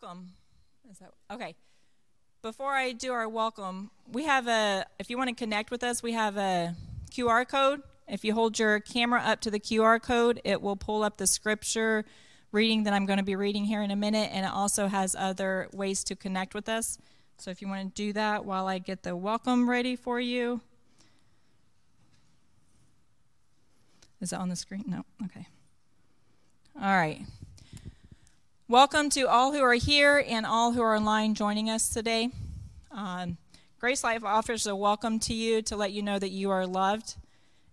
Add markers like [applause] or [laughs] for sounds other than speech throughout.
welcome. Is that okay? Before I do our welcome, we have a. If you want to connect with us, we have a QR code. If you hold your camera up to the QR code, it will pull up the scripture reading that I'm going to be reading here in a minute, and it also has other ways to connect with us. So if you want to do that while I get the welcome ready for you. Is it on the screen? No. Okay. All right. Welcome to all who are here and all who are online joining us today. Um, Grace Life offers a welcome to you to let you know that you are loved.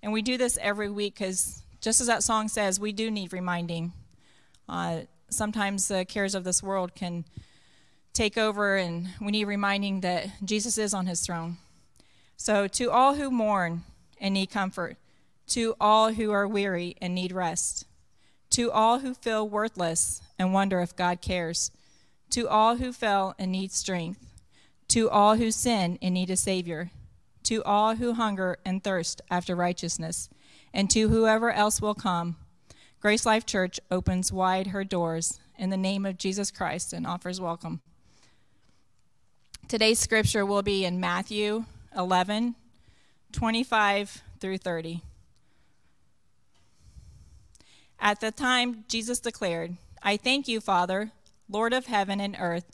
And we do this every week because, just as that song says, we do need reminding. Uh, sometimes the cares of this world can take over, and we need reminding that Jesus is on his throne. So, to all who mourn and need comfort, to all who are weary and need rest, to all who feel worthless and wonder if God cares, to all who fell and need strength, to all who sin and need a Savior, to all who hunger and thirst after righteousness, and to whoever else will come, Grace Life Church opens wide her doors in the name of Jesus Christ and offers welcome. Today's scripture will be in Matthew 11, 25 through 30. At the time, Jesus declared, I thank you, Father, Lord of heaven and earth,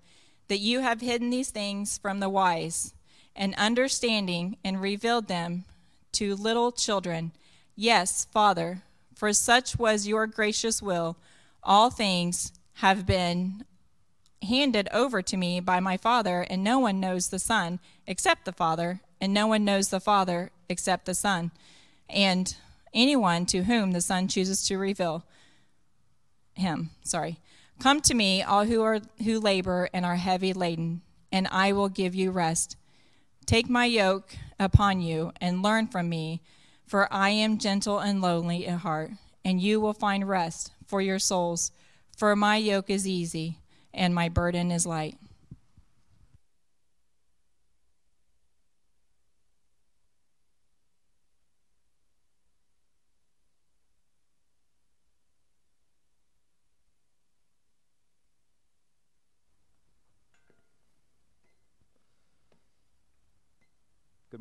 that you have hidden these things from the wise and understanding and revealed them to little children. Yes, Father, for such was your gracious will. All things have been handed over to me by my Father, and no one knows the Son except the Father, and no one knows the Father except the Son, and anyone to whom the Son chooses to reveal him. Sorry. Come to me, all who are who labor and are heavy laden, and I will give you rest. Take my yoke upon you and learn from me, for I am gentle and lowly in heart, and you will find rest for your souls. For my yoke is easy and my burden is light.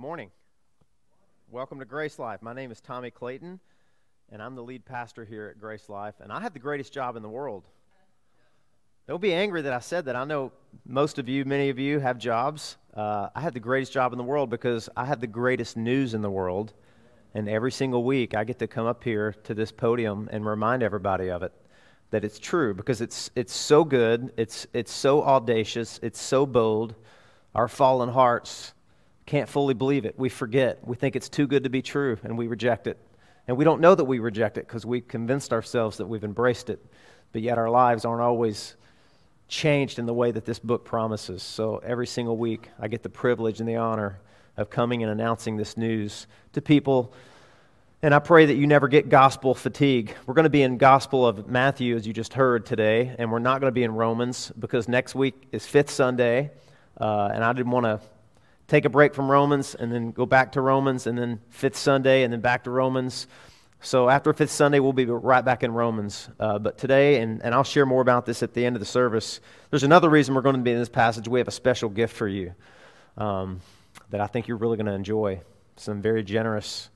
Morning. Welcome to Grace Life. My name is Tommy Clayton, and I'm the lead pastor here at Grace Life, and I have the greatest job in the world. Don't be angry that I said that. I know most of you, many of you, have jobs. Uh, I have the greatest job in the world because I have the greatest news in the world, and every single week I get to come up here to this podium and remind everybody of it that it's true because it's it's so good, it's it's so audacious, it's so bold. Our fallen hearts can't fully believe it. We forget. We think it's too good to be true, and we reject it. And we don't know that we reject it because we convinced ourselves that we've embraced it. But yet our lives aren't always changed in the way that this book promises. So every single week, I get the privilege and the honor of coming and announcing this news to people. And I pray that you never get gospel fatigue. We're going to be in Gospel of Matthew, as you just heard today, and we're not going to be in Romans because next week is Fifth Sunday. Uh, and I didn't want to take a break from Romans and then go back to Romans and then fifth Sunday and then back to Romans. So after fifth Sunday, we'll be right back in Romans. Uh, but today, and, and I'll share more about this at the end of the service, there's another reason we're going to be in this passage. We have a special gift for you um, that I think you're really going to enjoy. Some very generous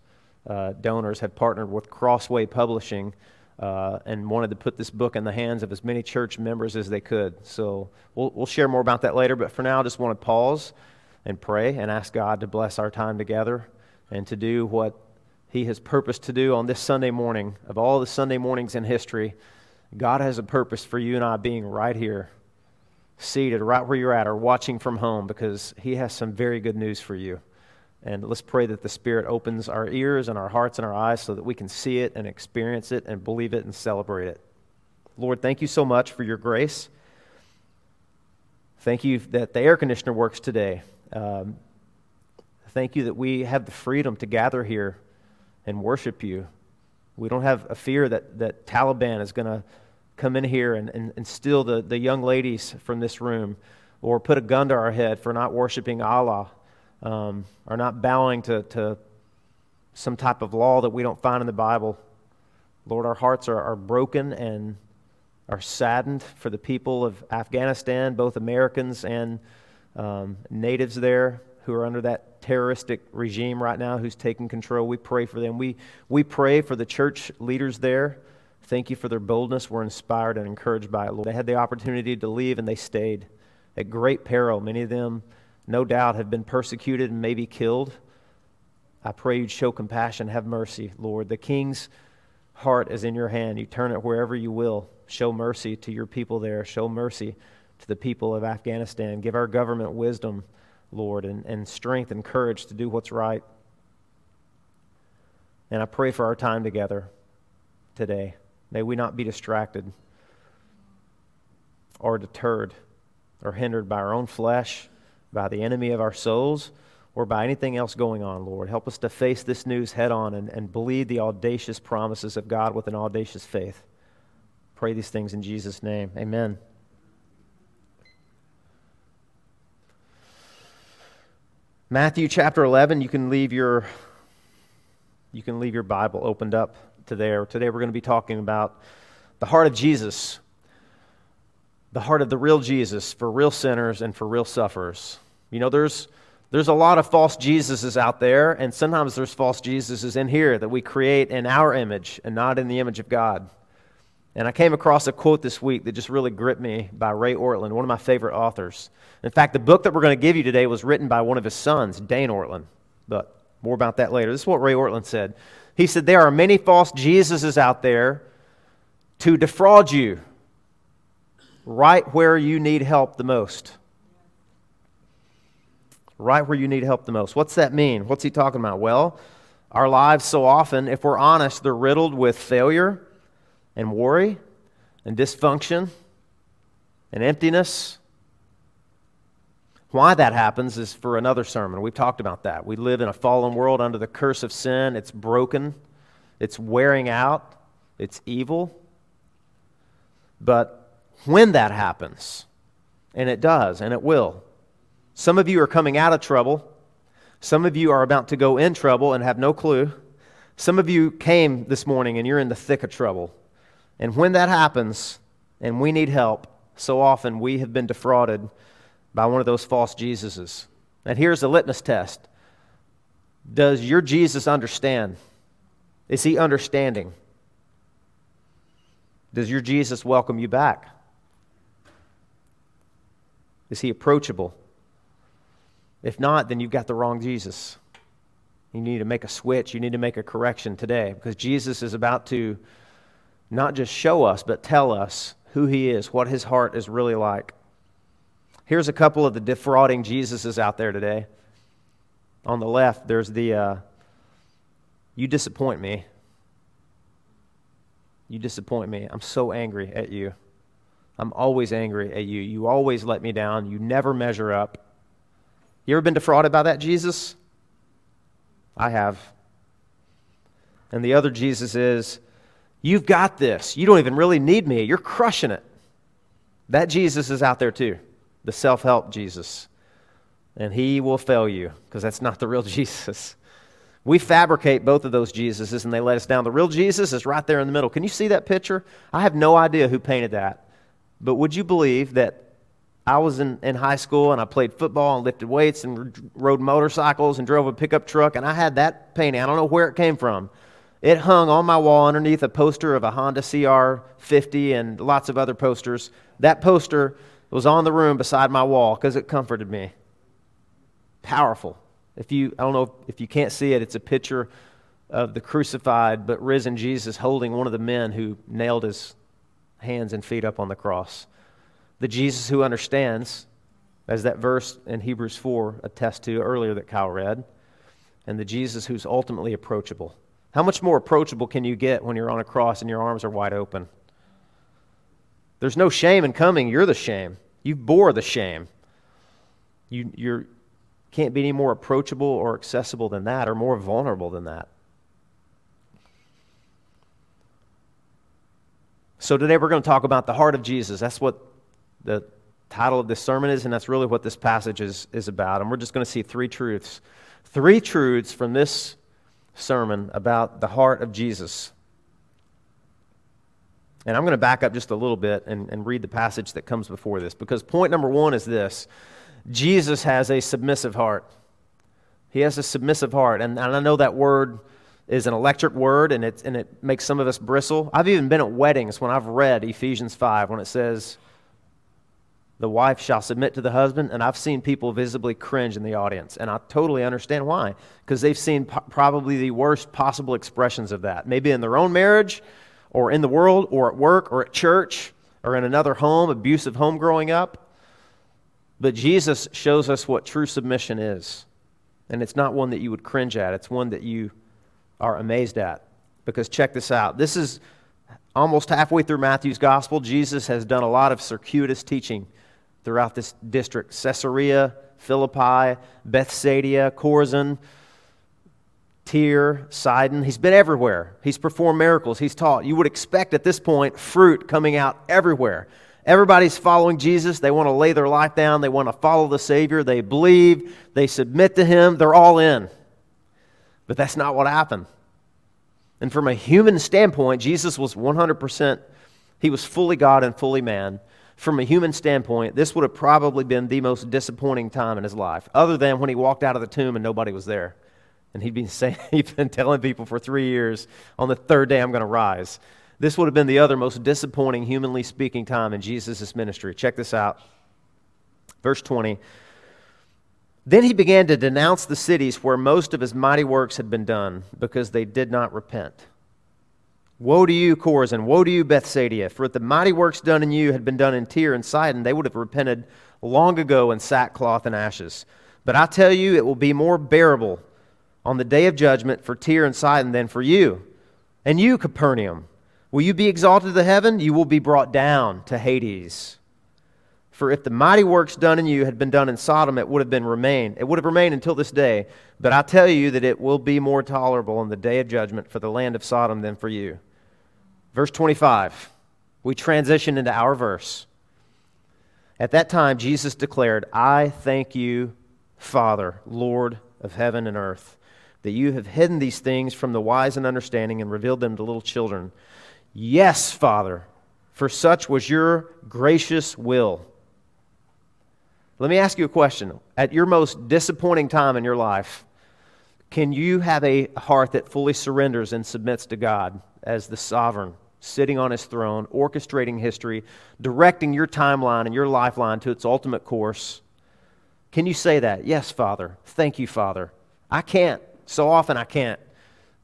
uh, donors have partnered with Crossway Publishing. Uh, and wanted to put this book in the hands of as many church members as they could. So we'll, we'll share more about that later. But for now, I just want to pause and pray and ask God to bless our time together and to do what He has purposed to do on this Sunday morning. Of all the Sunday mornings in history, God has a purpose for you and I being right here, seated right where you're at, or watching from home because He has some very good news for you. And let's pray that the Spirit opens our ears and our hearts and our eyes so that we can see it and experience it and believe it and celebrate it. Lord, thank you so much for your grace. Thank you that the air conditioner works today. Um, thank you that we have the freedom to gather here and worship you. We don't have a fear that, that Taliban is going to come in here and, and, and steal the, the young ladies from this room or put a gun to our head for not worshiping Allah um, or not bowing to, to some type of law that we don't find in the Bible. Lord, our hearts are, are broken and are saddened for the people of Afghanistan, both Americans and um, natives there who are under that terroristic regime right now who's taking control. We pray for them. We, we pray for the church leaders there. Thank you for their boldness. We're inspired and encouraged by it, Lord. They had the opportunity to leave and they stayed at great peril. Many of them, no doubt, have been persecuted and maybe killed. I pray you'd show compassion, have mercy, Lord. The king's heart is in your hand. You turn it wherever you will. Show mercy to your people there. Show mercy to the people of Afghanistan. Give our government wisdom, Lord, and, and strength and courage to do what's right. And I pray for our time together today. May we not be distracted or deterred or hindered by our own flesh, by the enemy of our souls, or by anything else going on, Lord. Help us to face this news head on and, and believe the audacious promises of God with an audacious faith. Pray these things in Jesus' name. Amen. Matthew chapter 11, you can leave your you can leave your Bible opened up to there. Today we're going to be talking about the heart of Jesus. The heart of the real Jesus for real sinners and for real sufferers. You know, there's there's a lot of false Jesuses out there, and sometimes there's false Jesuses in here that we create in our image and not in the image of God. And I came across a quote this week that just really gripped me by Ray Ortlund, one of my favorite authors. In fact, the book that we're going to give you today was written by one of his sons, Dane Ortlund. But more about that later. This is what Ray Ortlund said. He said, There are many false Jesuses out there to defraud you right where you need help the most. Right where you need help the most. What's that mean? What's he talking about? Well, our lives so often, if we're honest, they're riddled with failure and worry and dysfunction and emptiness. Why that happens is for another sermon. We've talked about that. We live in a fallen world under the curse of sin. It's broken, it's wearing out, it's evil. But when that happens, and it does, and it will, some of you are coming out of trouble. Some of you are about to go in trouble and have no clue. Some of you came this morning and you're in the thick of trouble. And when that happens and we need help, so often we have been defrauded by one of those false Jesuses. And here's the litmus test Does your Jesus understand? Is he understanding? Does your Jesus welcome you back? Is he approachable? If not, then you've got the wrong Jesus. You need to make a switch. You need to make a correction today because Jesus is about to not just show us, but tell us who he is, what his heart is really like. Here's a couple of the defrauding Jesuses out there today. On the left, there's the uh, you disappoint me. You disappoint me. I'm so angry at you. I'm always angry at you. You always let me down. You never measure up. You ever been defrauded by that Jesus? I have. And the other Jesus is, You've got this. You don't even really need me. You're crushing it. That Jesus is out there too, the self help Jesus. And he will fail you because that's not the real [laughs] Jesus. We fabricate both of those Jesuses and they let us down. The real Jesus is right there in the middle. Can you see that picture? I have no idea who painted that. But would you believe that I was in, in high school and I played football and lifted weights and rode motorcycles and drove a pickup truck, and I had that painting. I don't know where it came from. It hung on my wall underneath a poster of a Honda CR50 and lots of other posters. That poster was on the room beside my wall because it comforted me. Powerful. If you, I don't know if you can't see it, it's a picture of the crucified but risen Jesus holding one of the men who nailed his hands and feet up on the cross the Jesus who understands, as that verse in Hebrews 4 attests to earlier that Kyle read, and the Jesus who's ultimately approachable. How much more approachable can you get when you're on a cross and your arms are wide open? There's no shame in coming. You're the shame. You bore the shame. You you're, can't be any more approachable or accessible than that, or more vulnerable than that. So today we're going to talk about the heart of Jesus. That's what the title of this sermon is, and that's really what this passage is, is about. And we're just going to see three truths. Three truths from this sermon about the heart of Jesus. And I'm going to back up just a little bit and, and read the passage that comes before this because point number one is this Jesus has a submissive heart. He has a submissive heart. And, and I know that word is an electric word and it, and it makes some of us bristle. I've even been at weddings when I've read Ephesians 5 when it says, the wife shall submit to the husband, and I've seen people visibly cringe in the audience, and I totally understand why, because they've seen po- probably the worst possible expressions of that, maybe in their own marriage, or in the world, or at work, or at church, or in another home, abusive home growing up. But Jesus shows us what true submission is, and it's not one that you would cringe at, it's one that you are amazed at. Because check this out. This is almost halfway through Matthew's gospel. Jesus has done a lot of circuitous teaching throughout this district Caesarea, Philippi, Bethsaida, Chorazin, Tyre, Sidon. He's been everywhere. He's performed miracles. He's taught. You would expect at this point fruit coming out everywhere. Everybody's following Jesus. They want to lay their life down. They want to follow the Savior. They believe. They submit to Him. They're all in. But that's not what happened. And from a human standpoint, Jesus was 100%, he was fully God and fully man from a human standpoint, this would have probably been the most disappointing time in his life, other than when he walked out of the tomb and nobody was there. And he'd been [laughs] saying, he'd been telling people for three years, on the third day I'm going to rise. This would have been the other most disappointing, humanly speaking, time in Jesus' ministry. Check this out. Verse 20. Then he began to denounce the cities where most of his mighty works had been done because they did not repent. Woe to you, Chorazin! Woe to you, Bethsaida! For if the mighty works done in you had been done in Tyre and Sidon, they would have repented long ago in sackcloth and ashes. But I tell you, it will be more bearable on the day of judgment for Tyre and Sidon than for you. And you, Capernaum, will you be exalted to heaven? You will be brought down to Hades. For if the mighty works done in you had been done in Sodom, it would have been remained. It would have remained until this day. But I tell you that it will be more tolerable on the day of judgment for the land of Sodom than for you. Verse 25, we transition into our verse. At that time, Jesus declared, I thank you, Father, Lord of heaven and earth, that you have hidden these things from the wise and understanding and revealed them to little children. Yes, Father, for such was your gracious will. Let me ask you a question. At your most disappointing time in your life, can you have a heart that fully surrenders and submits to God as the sovereign, sitting on his throne, orchestrating history, directing your timeline and your lifeline to its ultimate course? Can you say that? Yes, Father. Thank you, Father. I can't. So often I can't.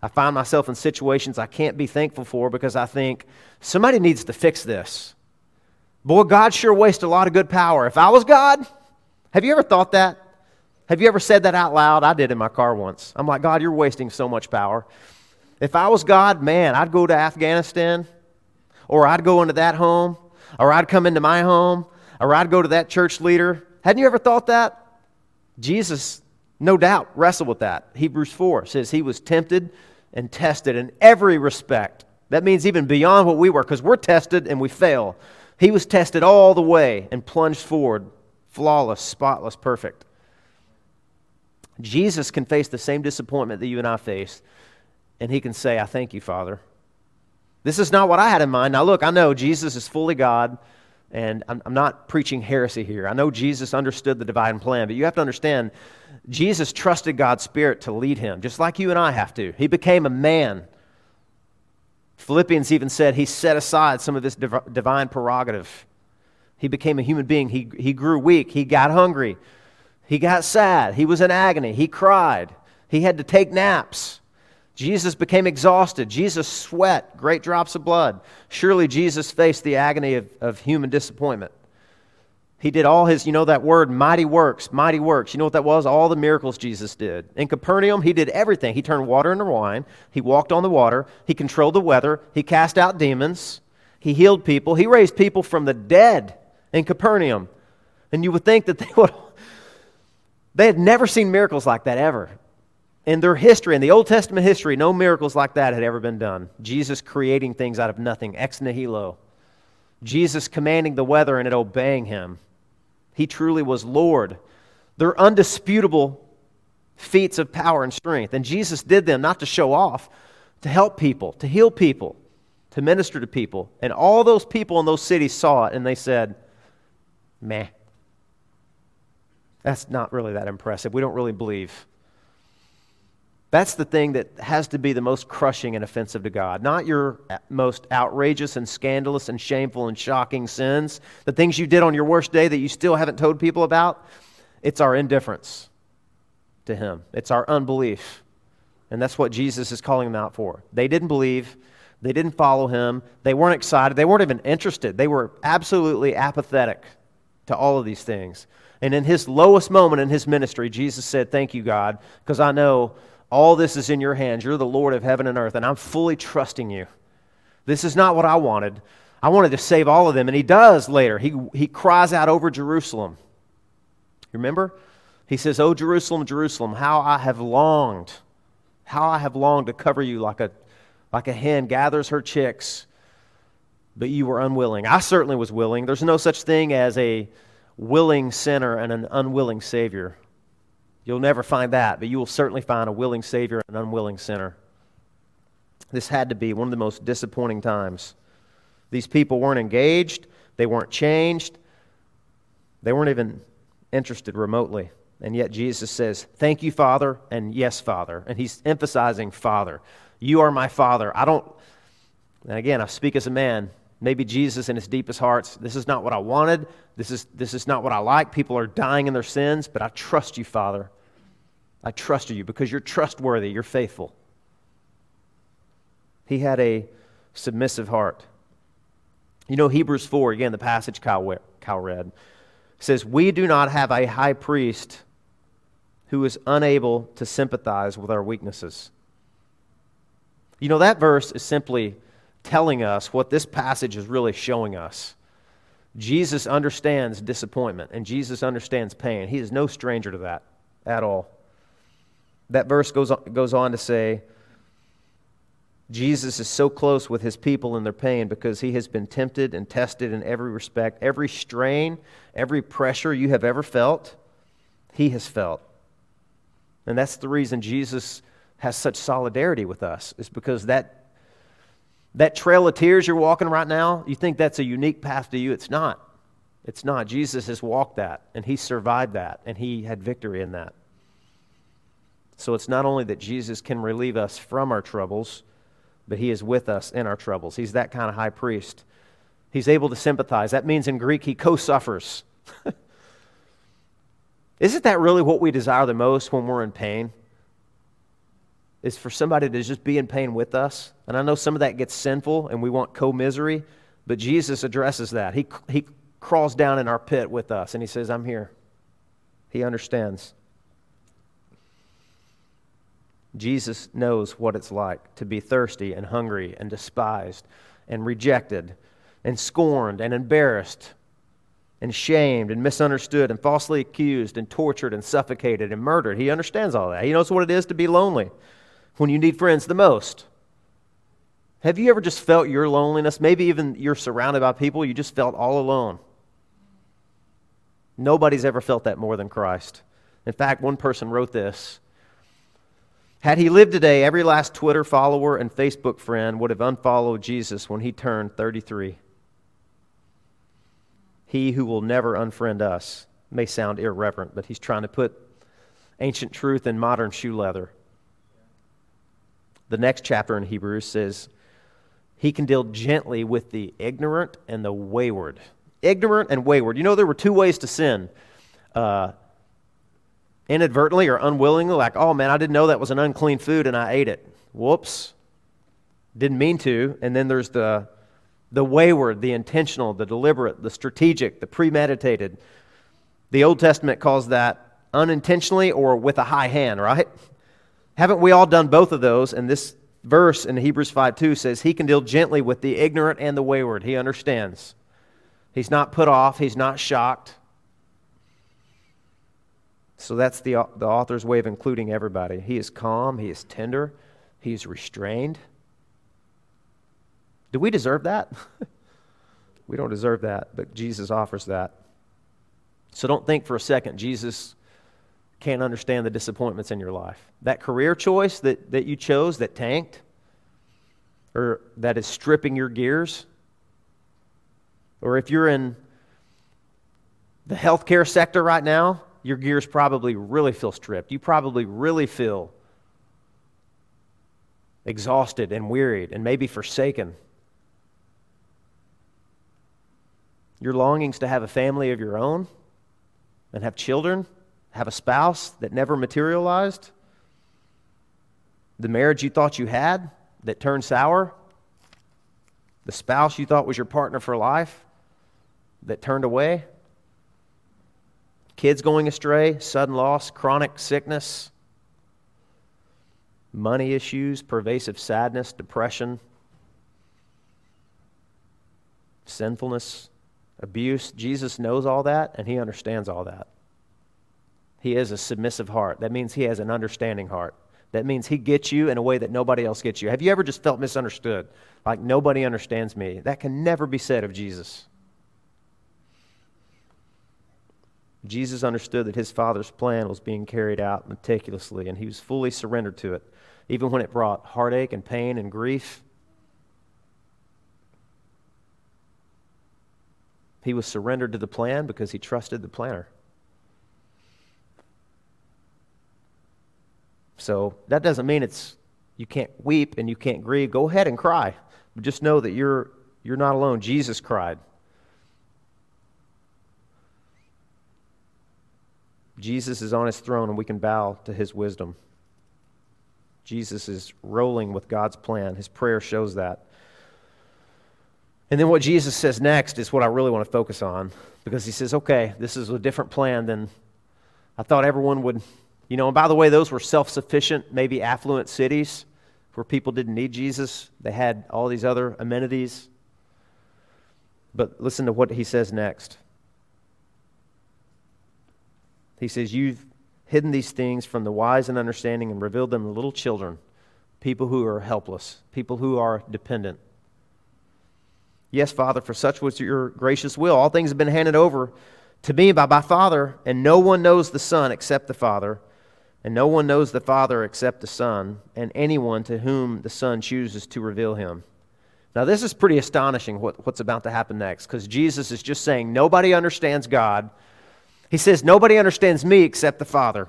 I find myself in situations I can't be thankful for because I think somebody needs to fix this. Boy, God sure wastes a lot of good power. If I was God, have you ever thought that? Have you ever said that out loud? I did in my car once. I'm like, God, you're wasting so much power. If I was God, man, I'd go to Afghanistan, or I'd go into that home, or I'd come into my home, or I'd go to that church leader. Hadn't you ever thought that? Jesus, no doubt, wrestled with that. Hebrews 4 says he was tempted and tested in every respect. That means even beyond what we were, because we're tested and we fail. He was tested all the way and plunged forward, flawless, spotless, perfect. Jesus can face the same disappointment that you and I face, and he can say, I thank you, Father. This is not what I had in mind. Now, look, I know Jesus is fully God, and I'm, I'm not preaching heresy here. I know Jesus understood the divine plan, but you have to understand, Jesus trusted God's Spirit to lead him, just like you and I have to. He became a man. Philippians even said he set aside some of this div- divine prerogative. He became a human being. He, he grew weak. He got hungry. He got sad. He was in agony. He cried. He had to take naps. Jesus became exhausted. Jesus sweat great drops of blood. Surely Jesus faced the agony of, of human disappointment. He did all his, you know that word, mighty works, mighty works. You know what that was? All the miracles Jesus did. In Capernaum, he did everything. He turned water into wine. He walked on the water. He controlled the weather. He cast out demons. He healed people. He raised people from the dead in Capernaum. And you would think that they would [laughs] they had never seen miracles like that ever. In their history, in the Old Testament history, no miracles like that had ever been done. Jesus creating things out of nothing, ex nihilo. Jesus commanding the weather and it obeying him. He truly was Lord. They're undisputable feats of power and strength. And Jesus did them not to show off, to help people, to heal people, to minister to people. And all those people in those cities saw it and they said, meh. That's not really that impressive. We don't really believe. That's the thing that has to be the most crushing and offensive to God. Not your most outrageous and scandalous and shameful and shocking sins, the things you did on your worst day that you still haven't told people about. It's our indifference to Him, it's our unbelief. And that's what Jesus is calling them out for. They didn't believe. They didn't follow him. They weren't excited. They weren't even interested. They were absolutely apathetic to all of these things. And in his lowest moment in his ministry, Jesus said, Thank you, God, because I know all this is in your hands. You're the Lord of heaven and earth, and I'm fully trusting you. This is not what I wanted. I wanted to save all of them. And he does later. He, he cries out over Jerusalem. Remember? He says, Oh, Jerusalem, Jerusalem, how I have longed, how I have longed to cover you like a like a hen gathers her chicks, but you were unwilling. I certainly was willing. There's no such thing as a willing sinner and an unwilling Savior. You'll never find that, but you will certainly find a willing Savior and an unwilling sinner. This had to be one of the most disappointing times. These people weren't engaged, they weren't changed, they weren't even interested remotely. And yet Jesus says, Thank you, Father, and yes, Father. And he's emphasizing Father. You are my Father. I don't, and again, I speak as a man. Maybe Jesus in his deepest hearts, this is not what I wanted. This is, this is not what I like. People are dying in their sins, but I trust you, Father. I trust you because you're trustworthy, you're faithful. He had a submissive heart. You know, Hebrews 4, again, the passage Kyle, Kyle read, says, We do not have a high priest who is unable to sympathize with our weaknesses. You know, that verse is simply telling us what this passage is really showing us. Jesus understands disappointment and Jesus understands pain. He is no stranger to that at all. That verse goes on, goes on to say, Jesus is so close with his people in their pain because he has been tempted and tested in every respect. Every strain, every pressure you have ever felt, he has felt. And that's the reason Jesus has such solidarity with us is because that, that trail of tears you're walking right now, you think that's a unique path to you. It's not. It's not. Jesus has walked that, and he survived that, and he had victory in that. So it's not only that Jesus can relieve us from our troubles, but he is with us in our troubles. He's that kind of high priest. He's able to sympathize. That means in Greek, he co suffers. [laughs] Isn't that really what we desire the most when we're in pain? Is for somebody to just be in pain with us. And I know some of that gets sinful and we want co misery, but Jesus addresses that. He, he crawls down in our pit with us and he says, I'm here. He understands. Jesus knows what it's like to be thirsty and hungry and despised and rejected and scorned and embarrassed and shamed and misunderstood and falsely accused and tortured and suffocated and murdered. He understands all that. He knows what it is to be lonely when you need friends the most? Have you ever just felt your loneliness? Maybe even you're surrounded by people, you just felt all alone. Nobody's ever felt that more than Christ. In fact, one person wrote this Had he lived today, every last Twitter follower and Facebook friend would have unfollowed Jesus when he turned 33. He who will never unfriend us may sound irreverent, but he's trying to put ancient truth in modern shoe leather. The next chapter in Hebrews says, He can deal gently with the ignorant and the wayward. Ignorant and wayward. You know, there were two ways to sin. Uh, inadvertently or unwillingly, like, oh man, I didn't know that was an unclean food and I ate it. Whoops. Didn't mean to. And then there's the, the wayward, the intentional, the deliberate, the strategic, the premeditated. The Old Testament calls that unintentionally or with a high hand, right? Haven't we all done both of those? And this verse in Hebrews 5 2 says, He can deal gently with the ignorant and the wayward. He understands. He's not put off, he's not shocked. So that's the, the author's way of including everybody. He is calm, he is tender, he is restrained. Do we deserve that? [laughs] we don't deserve that, but Jesus offers that. So don't think for a second Jesus can't understand the disappointments in your life. That career choice that, that you chose that tanked, or that is stripping your gears, or if you're in the healthcare sector right now, your gears probably really feel stripped. You probably really feel exhausted and wearied and maybe forsaken. Your longings to have a family of your own and have children, have a spouse that never materialized, the marriage you thought you had that turned sour, the spouse you thought was your partner for life that turned away, kids going astray, sudden loss, chronic sickness money issues, pervasive sadness, depression, sinfulness, abuse. Jesus knows all that and he understands all that. He is a submissive heart. That means he has an understanding heart. That means he gets you in a way that nobody else gets you. Have you ever just felt misunderstood? Like nobody understands me? That can never be said of Jesus. Jesus understood that his Father's plan was being carried out meticulously, and he was fully surrendered to it even when it brought heartache and pain and grief. He was surrendered to the plan because he trusted the planner. So that doesn't mean it's you can't weep and you can't grieve. Go ahead and cry. But just know that you're you're not alone. Jesus cried. Jesus is on his throne and we can bow to his wisdom. Jesus is rolling with God's plan. His prayer shows that. And then what Jesus says next is what I really want to focus on because he says, okay, this is a different plan than I thought everyone would. You know, and by the way, those were self sufficient, maybe affluent cities where people didn't need Jesus. They had all these other amenities. But listen to what he says next. He says, You've hidden these things from the wise and understanding and revealed them to little children, people who are helpless, people who are dependent. Yes, Father, for such was your gracious will. All things have been handed over to me by my Father, and no one knows the Son except the Father, and no one knows the Father except the Son, and anyone to whom the Son chooses to reveal him. Now, this is pretty astonishing what, what's about to happen next, because Jesus is just saying nobody understands God he says, Nobody understands me except the Father.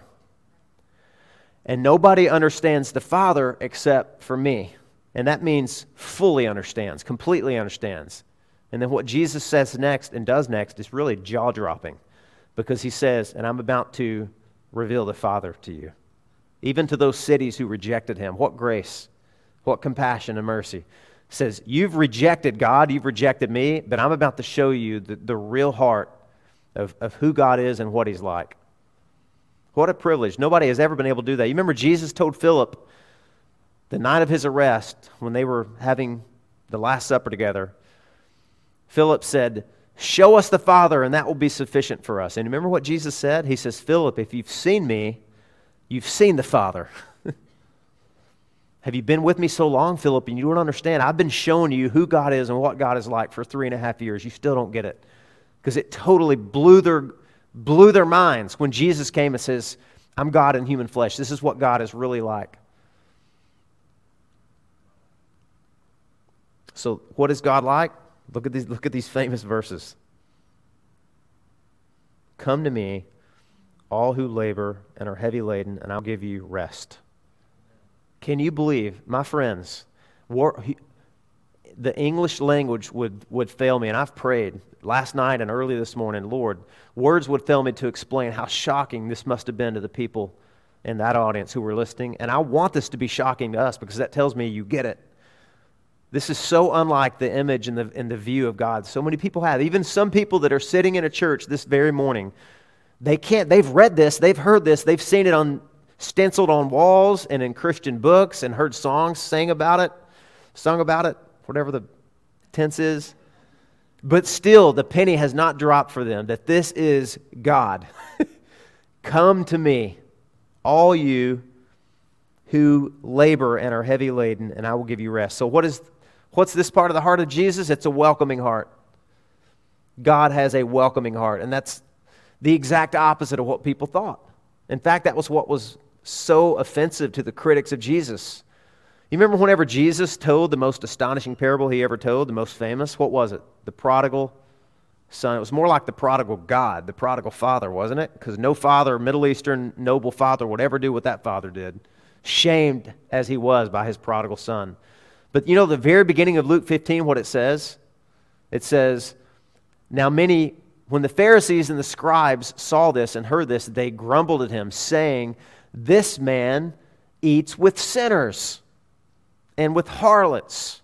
And nobody understands the Father except for me. And that means fully understands, completely understands. And then what Jesus says next and does next is really jaw dropping because he says, And I'm about to reveal the Father to you. Even to those cities who rejected him. What grace, what compassion and mercy. Says, You've rejected God, you've rejected me, but I'm about to show you the, the real heart of, of who God is and what He's like. What a privilege. Nobody has ever been able to do that. You remember Jesus told Philip the night of his arrest when they were having the Last Supper together, Philip said, Show us the Father, and that will be sufficient for us. And remember what Jesus said? He says, Philip, if you've seen me, you've seen the Father. [laughs] Have you been with me so long, Philip, and you don't understand? I've been showing you who God is and what God is like for three and a half years. You still don't get it because it totally blew their, blew their minds when Jesus came and says, I'm God in human flesh. This is what God is really like. So, what is God like? Look at these, look at these famous verses. Come to me, all who labor and are heavy laden, and I'll give you rest. Can you believe, my friends, war, the English language would, would fail me, and I've prayed last night and early this morning, Lord, words would fail me to explain how shocking this must have been to the people in that audience who were listening. And I want this to be shocking to us because that tells me you get it. This is so unlike the image and the, and the view of God so many people have. Even some people that are sitting in a church this very morning, they can't, they've read this, they've heard this, they've seen it on stenciled on walls and in Christian books and heard songs sang about it, sung about it, whatever the tense is. But still, the penny has not dropped for them that this is God. [laughs] Come to me, all you who labor and are heavy laden, and I will give you rest. So, what is, what's this part of the heart of Jesus? It's a welcoming heart. God has a welcoming heart, and that's the exact opposite of what people thought. In fact, that was what was so offensive to the critics of Jesus. You remember whenever Jesus told the most astonishing parable he ever told, the most famous? What was it? The prodigal son. It was more like the prodigal God, the prodigal father, wasn't it? Because no father, Middle Eastern noble father, would ever do what that father did, shamed as he was by his prodigal son. But you know, the very beginning of Luke 15, what it says? It says, Now many, when the Pharisees and the scribes saw this and heard this, they grumbled at him, saying, This man eats with sinners and with harlots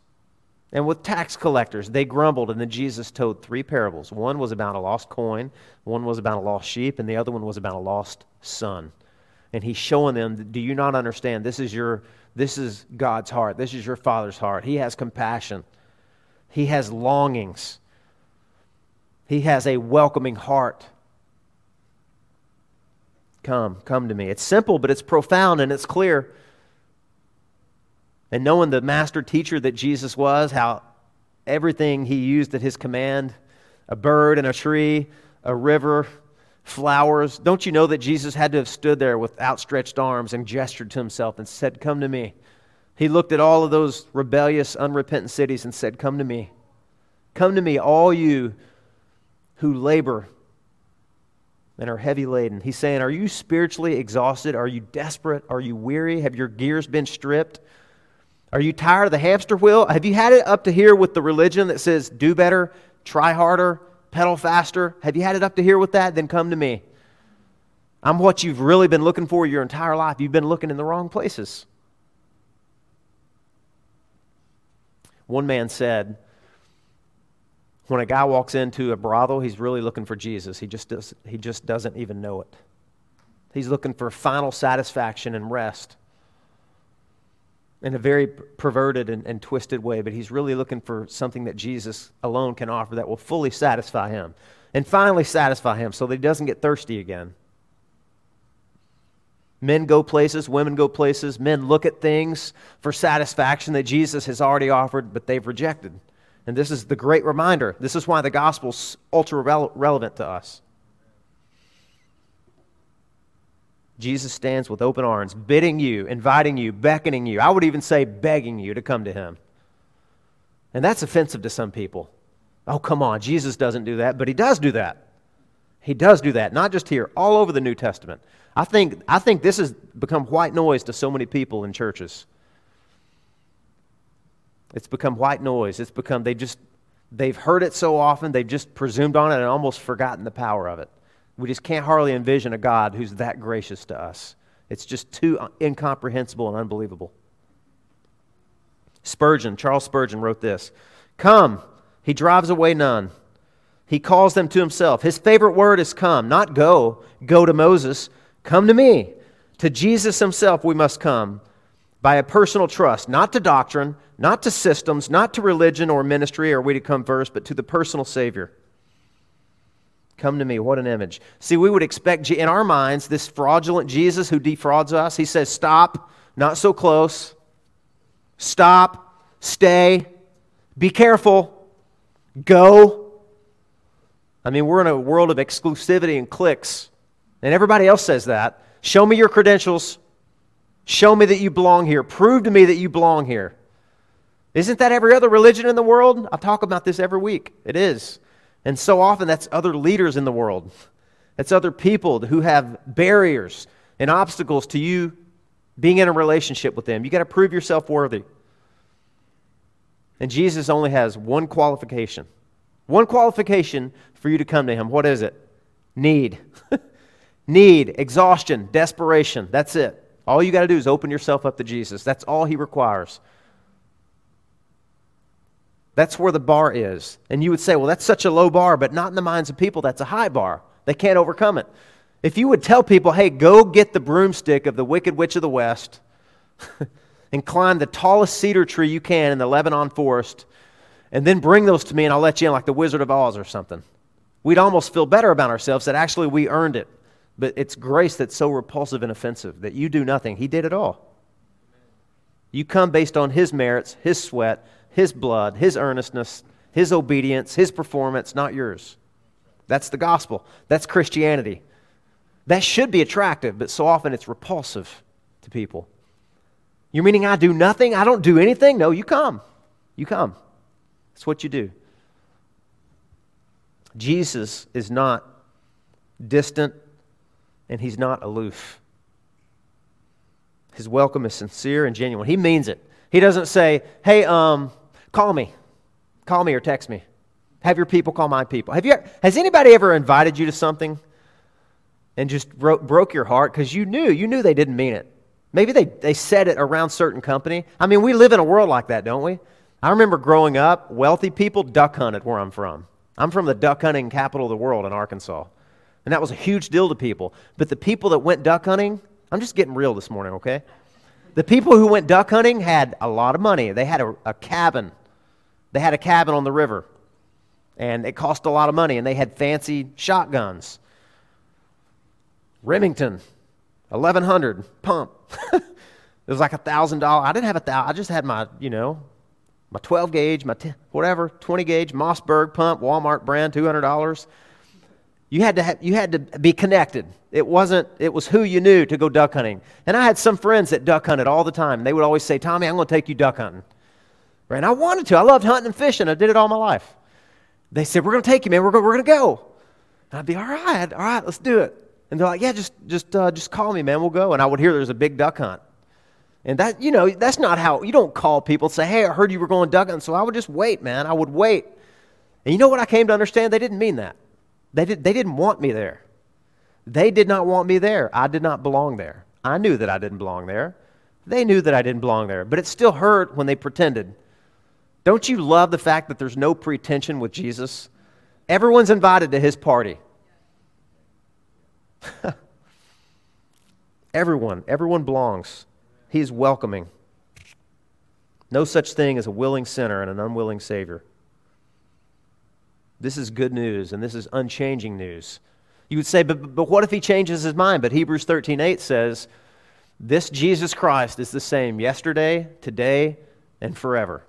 and with tax collectors. They grumbled, and then Jesus told three parables. One was about a lost coin, one was about a lost sheep, and the other one was about a lost son. And he's showing them, do you not understand? This is your this is God's heart. This is your father's heart. He has compassion. He has longings. He has a welcoming heart. Come, come to me. It's simple, but it's profound and it's clear and knowing the master teacher that Jesus was, how everything he used at his command a bird and a tree, a river, flowers. Don't you know that Jesus had to have stood there with outstretched arms and gestured to himself and said, Come to me? He looked at all of those rebellious, unrepentant cities and said, Come to me. Come to me, all you who labor and are heavy laden. He's saying, Are you spiritually exhausted? Are you desperate? Are you weary? Have your gears been stripped? Are you tired of the hamster wheel? Have you had it up to here with the religion that says do better, try harder, pedal faster? Have you had it up to here with that? Then come to me. I'm what you've really been looking for your entire life. You've been looking in the wrong places. One man said, when a guy walks into a brothel, he's really looking for Jesus. He just, does, he just doesn't even know it. He's looking for final satisfaction and rest in a very perverted and, and, twisted way, but he's really looking for something that Jesus alone can offer that will fully satisfy him and finally satisfy him so that he doesn't get thirsty again. Men go places, women go places, men look at things for satisfaction that Jesus has already offered, but they've rejected. And this is the great reminder. This is why the gospel's ultra relevant to us. Jesus stands with open arms, bidding you, inviting you, beckoning you. I would even say begging you to come to him. And that's offensive to some people. Oh, come on, Jesus doesn't do that, but he does do that. He does do that, not just here, all over the New Testament. I think, I think this has become white noise to so many people in churches. It's become white noise. It's become, they just, they've heard it so often, they've just presumed on it and almost forgotten the power of it. We just can't hardly envision a God who's that gracious to us. It's just too incomprehensible and unbelievable. Spurgeon, Charles Spurgeon wrote this Come, he drives away none. He calls them to himself. His favorite word is come, not go. Go to Moses. Come to me. To Jesus himself we must come by a personal trust, not to doctrine, not to systems, not to religion or ministry are we to come first, but to the personal Savior. Come to me. What an image. See, we would expect in our minds this fraudulent Jesus who defrauds us. He says, Stop, not so close. Stop, stay, be careful, go. I mean, we're in a world of exclusivity and clicks, and everybody else says that. Show me your credentials. Show me that you belong here. Prove to me that you belong here. Isn't that every other religion in the world? I talk about this every week. It is. And so often that's other leaders in the world. That's other people who have barriers and obstacles to you being in a relationship with them. You got to prove yourself worthy. And Jesus only has one qualification. One qualification for you to come to him. What is it? Need. [laughs] Need, exhaustion, desperation. That's it. All you got to do is open yourself up to Jesus. That's all he requires. That's where the bar is. And you would say, well, that's such a low bar, but not in the minds of people. That's a high bar. They can't overcome it. If you would tell people, hey, go get the broomstick of the Wicked Witch of the West [laughs] and climb the tallest cedar tree you can in the Lebanon forest, and then bring those to me and I'll let you in like the Wizard of Oz or something, we'd almost feel better about ourselves that actually we earned it. But it's grace that's so repulsive and offensive that you do nothing. He did it all. You come based on His merits, His sweat, his blood, His earnestness, His obedience, His performance, not yours. That's the gospel. That's Christianity. That should be attractive, but so often it's repulsive to people. You're meaning I do nothing? I don't do anything? No, you come. You come. That's what you do. Jesus is not distant and he's not aloof. His welcome is sincere and genuine. He means it. He doesn't say, hey, um, call me. Call me or text me. Have your people call my people. Have you, has anybody ever invited you to something and just broke, your heart because you knew, you knew they didn't mean it? Maybe they, they said it around certain company. I mean, we live in a world like that, don't we? I remember growing up, wealthy people duck hunted where I'm from. I'm from the duck hunting capital of the world in Arkansas. And that was a huge deal to people. But the people that went duck hunting, I'm just getting real this morning, okay? The people who went duck hunting had a lot of money. They had a, a cabin. They had a cabin on the river. And it cost a lot of money. And they had fancy shotguns. Remington, 1100 pump. [laughs] it was like a thousand dollar. I didn't have a thousand. I just had my, you know, my 12 gauge, my 10, whatever, 20 gauge Mossberg pump, Walmart brand, $200. You had to have, you had to be connected. It wasn't it was who you knew to go duck hunting. And I had some friends that duck hunted all the time. They would always say, "Tommy, I'm going to take you duck hunting." Right? And I wanted to. I loved hunting and fishing. I did it all my life. They said, "We're going to take you, man. We're going we're to go." And I'd be, "All right, all right, let's do it." And they're like, "Yeah, just just uh, just call me, man. We'll go." And I would hear there's a big duck hunt. And that, you know, that's not how you don't call people and say, "Hey, I heard you were going duck hunting." So I would just wait, man. I would wait. And you know what I came to understand? They didn't mean that. They, did, they didn't want me there. They did not want me there. I did not belong there. I knew that I didn't belong there. They knew that I didn't belong there. But it still hurt when they pretended. Don't you love the fact that there's no pretension with Jesus? Everyone's invited to his party. [laughs] everyone, everyone belongs. He's welcoming. No such thing as a willing sinner and an unwilling Savior. This is good news, and this is unchanging news. You would say, but, but what if he changes his mind? But Hebrews 13 8 says, This Jesus Christ is the same yesterday, today, and forever.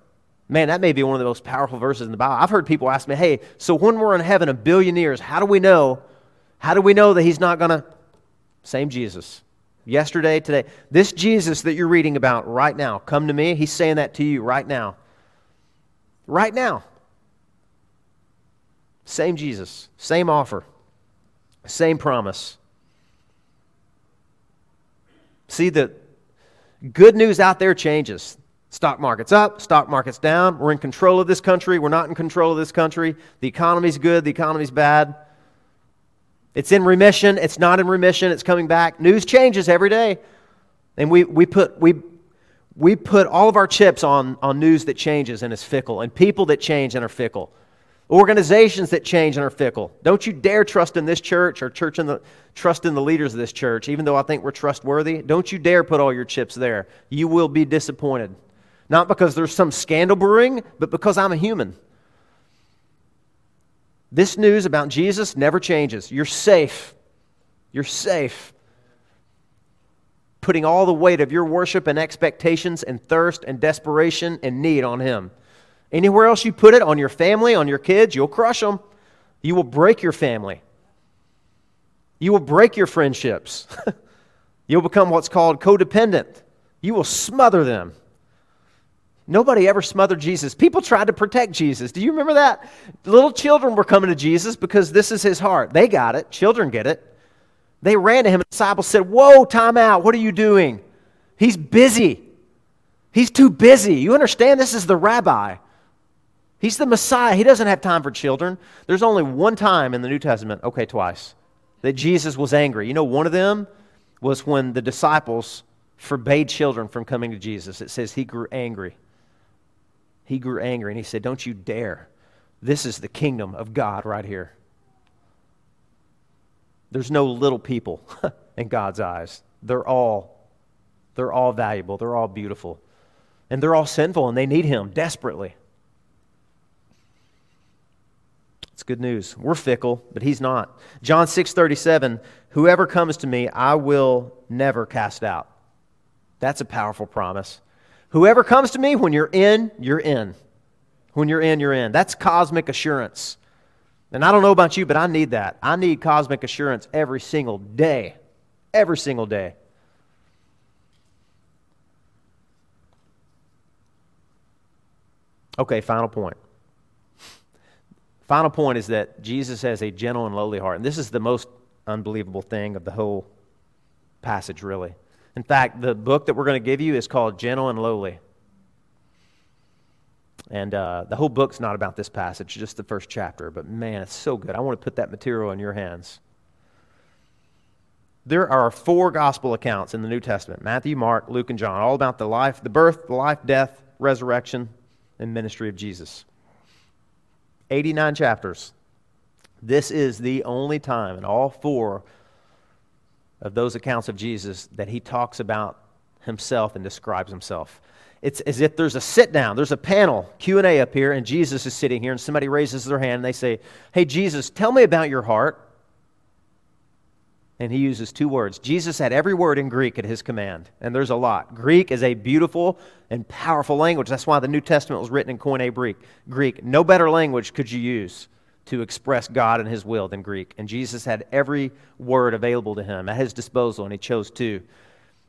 Man, that may be one of the most powerful verses in the Bible. I've heard people ask me, hey, so when we're in heaven a billion years, how do we know? How do we know that he's not going to? Same Jesus. Yesterday, today. This Jesus that you're reading about right now, come to me. He's saying that to you right now. Right now. Same Jesus, same offer, same promise. See, the good news out there changes. Stock market's up, stock market's down. We're in control of this country, we're not in control of this country. The economy's good, the economy's bad. It's in remission, it's not in remission, it's coming back. News changes every day. And we, we, put, we, we put all of our chips on, on news that changes and is fickle, and people that change and are fickle. Organizations that change and are fickle. Don't you dare trust in this church or church in the, trust in the leaders of this church, even though I think we're trustworthy. Don't you dare put all your chips there. You will be disappointed. Not because there's some scandal brewing, but because I'm a human. This news about Jesus never changes. You're safe. You're safe. Putting all the weight of your worship and expectations and thirst and desperation and need on Him. Anywhere else you put it, on your family, on your kids, you'll crush them. You will break your family. You will break your friendships. [laughs] You'll become what's called codependent. You will smother them. Nobody ever smothered Jesus. People tried to protect Jesus. Do you remember that? Little children were coming to Jesus because this is his heart. They got it. Children get it. They ran to him, the disciples said, Whoa, time out. What are you doing? He's busy. He's too busy. You understand? This is the rabbi. He's the Messiah. He doesn't have time for children. There's only one time in the New Testament, okay, twice, that Jesus was angry. You know, one of them was when the disciples forbade children from coming to Jesus. It says he grew angry. He grew angry and he said, Don't you dare. This is the kingdom of God right here. There's no little people [laughs] in God's eyes. They're all they're all valuable. They're all beautiful. And they're all sinful and they need him desperately. It's good news. We're fickle, but he's not. John 6 37, whoever comes to me, I will never cast out. That's a powerful promise. Whoever comes to me, when you're in, you're in. When you're in, you're in. That's cosmic assurance. And I don't know about you, but I need that. I need cosmic assurance every single day. Every single day. Okay, final point. Final point is that Jesus has a gentle and lowly heart. And this is the most unbelievable thing of the whole passage, really. In fact, the book that we're going to give you is called Gentle and Lowly. And uh, the whole book's not about this passage, just the first chapter. But man, it's so good. I want to put that material in your hands. There are four gospel accounts in the New Testament Matthew, Mark, Luke, and John, all about the life, the birth, the life, death, resurrection, and ministry of Jesus. 89 chapters. This is the only time in all four of those accounts of Jesus that he talks about himself and describes himself. It's as if there's a sit down, there's a panel, Q&A up here and Jesus is sitting here and somebody raises their hand and they say, "Hey Jesus, tell me about your heart." And he uses two words. Jesus had every word in Greek at his command, and there's a lot. Greek is a beautiful and powerful language. That's why the New Testament was written in Koine Greek. Greek. No better language could you use to express God and his will than Greek. And Jesus had every word available to him at his disposal, and he chose two.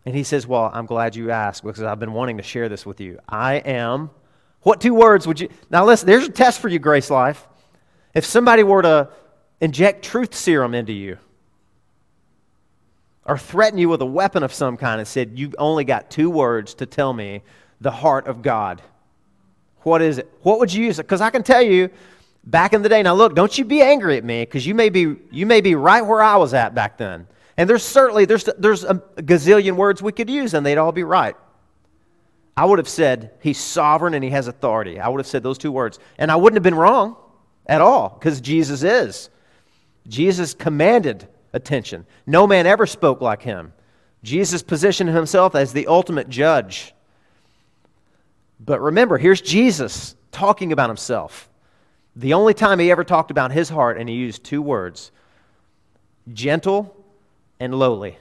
And he says, Well, I'm glad you asked because I've been wanting to share this with you. I am. What two words would you. Now, listen, there's a test for you, GraceLife. If somebody were to inject truth serum into you, or threaten you with a weapon of some kind and said, You've only got two words to tell me the heart of God. What is it? What would you use? Because I can tell you, back in the day, now look, don't you be angry at me, because you may be you may be right where I was at back then. And there's certainly there's there's a gazillion words we could use, and they'd all be right. I would have said he's sovereign and he has authority. I would have said those two words. And I wouldn't have been wrong at all, because Jesus is. Jesus commanded attention. No man ever spoke like him. Jesus positioned himself as the ultimate judge. But remember, here's Jesus talking about himself. The only time he ever talked about his heart, and he used two words gentle and lowly.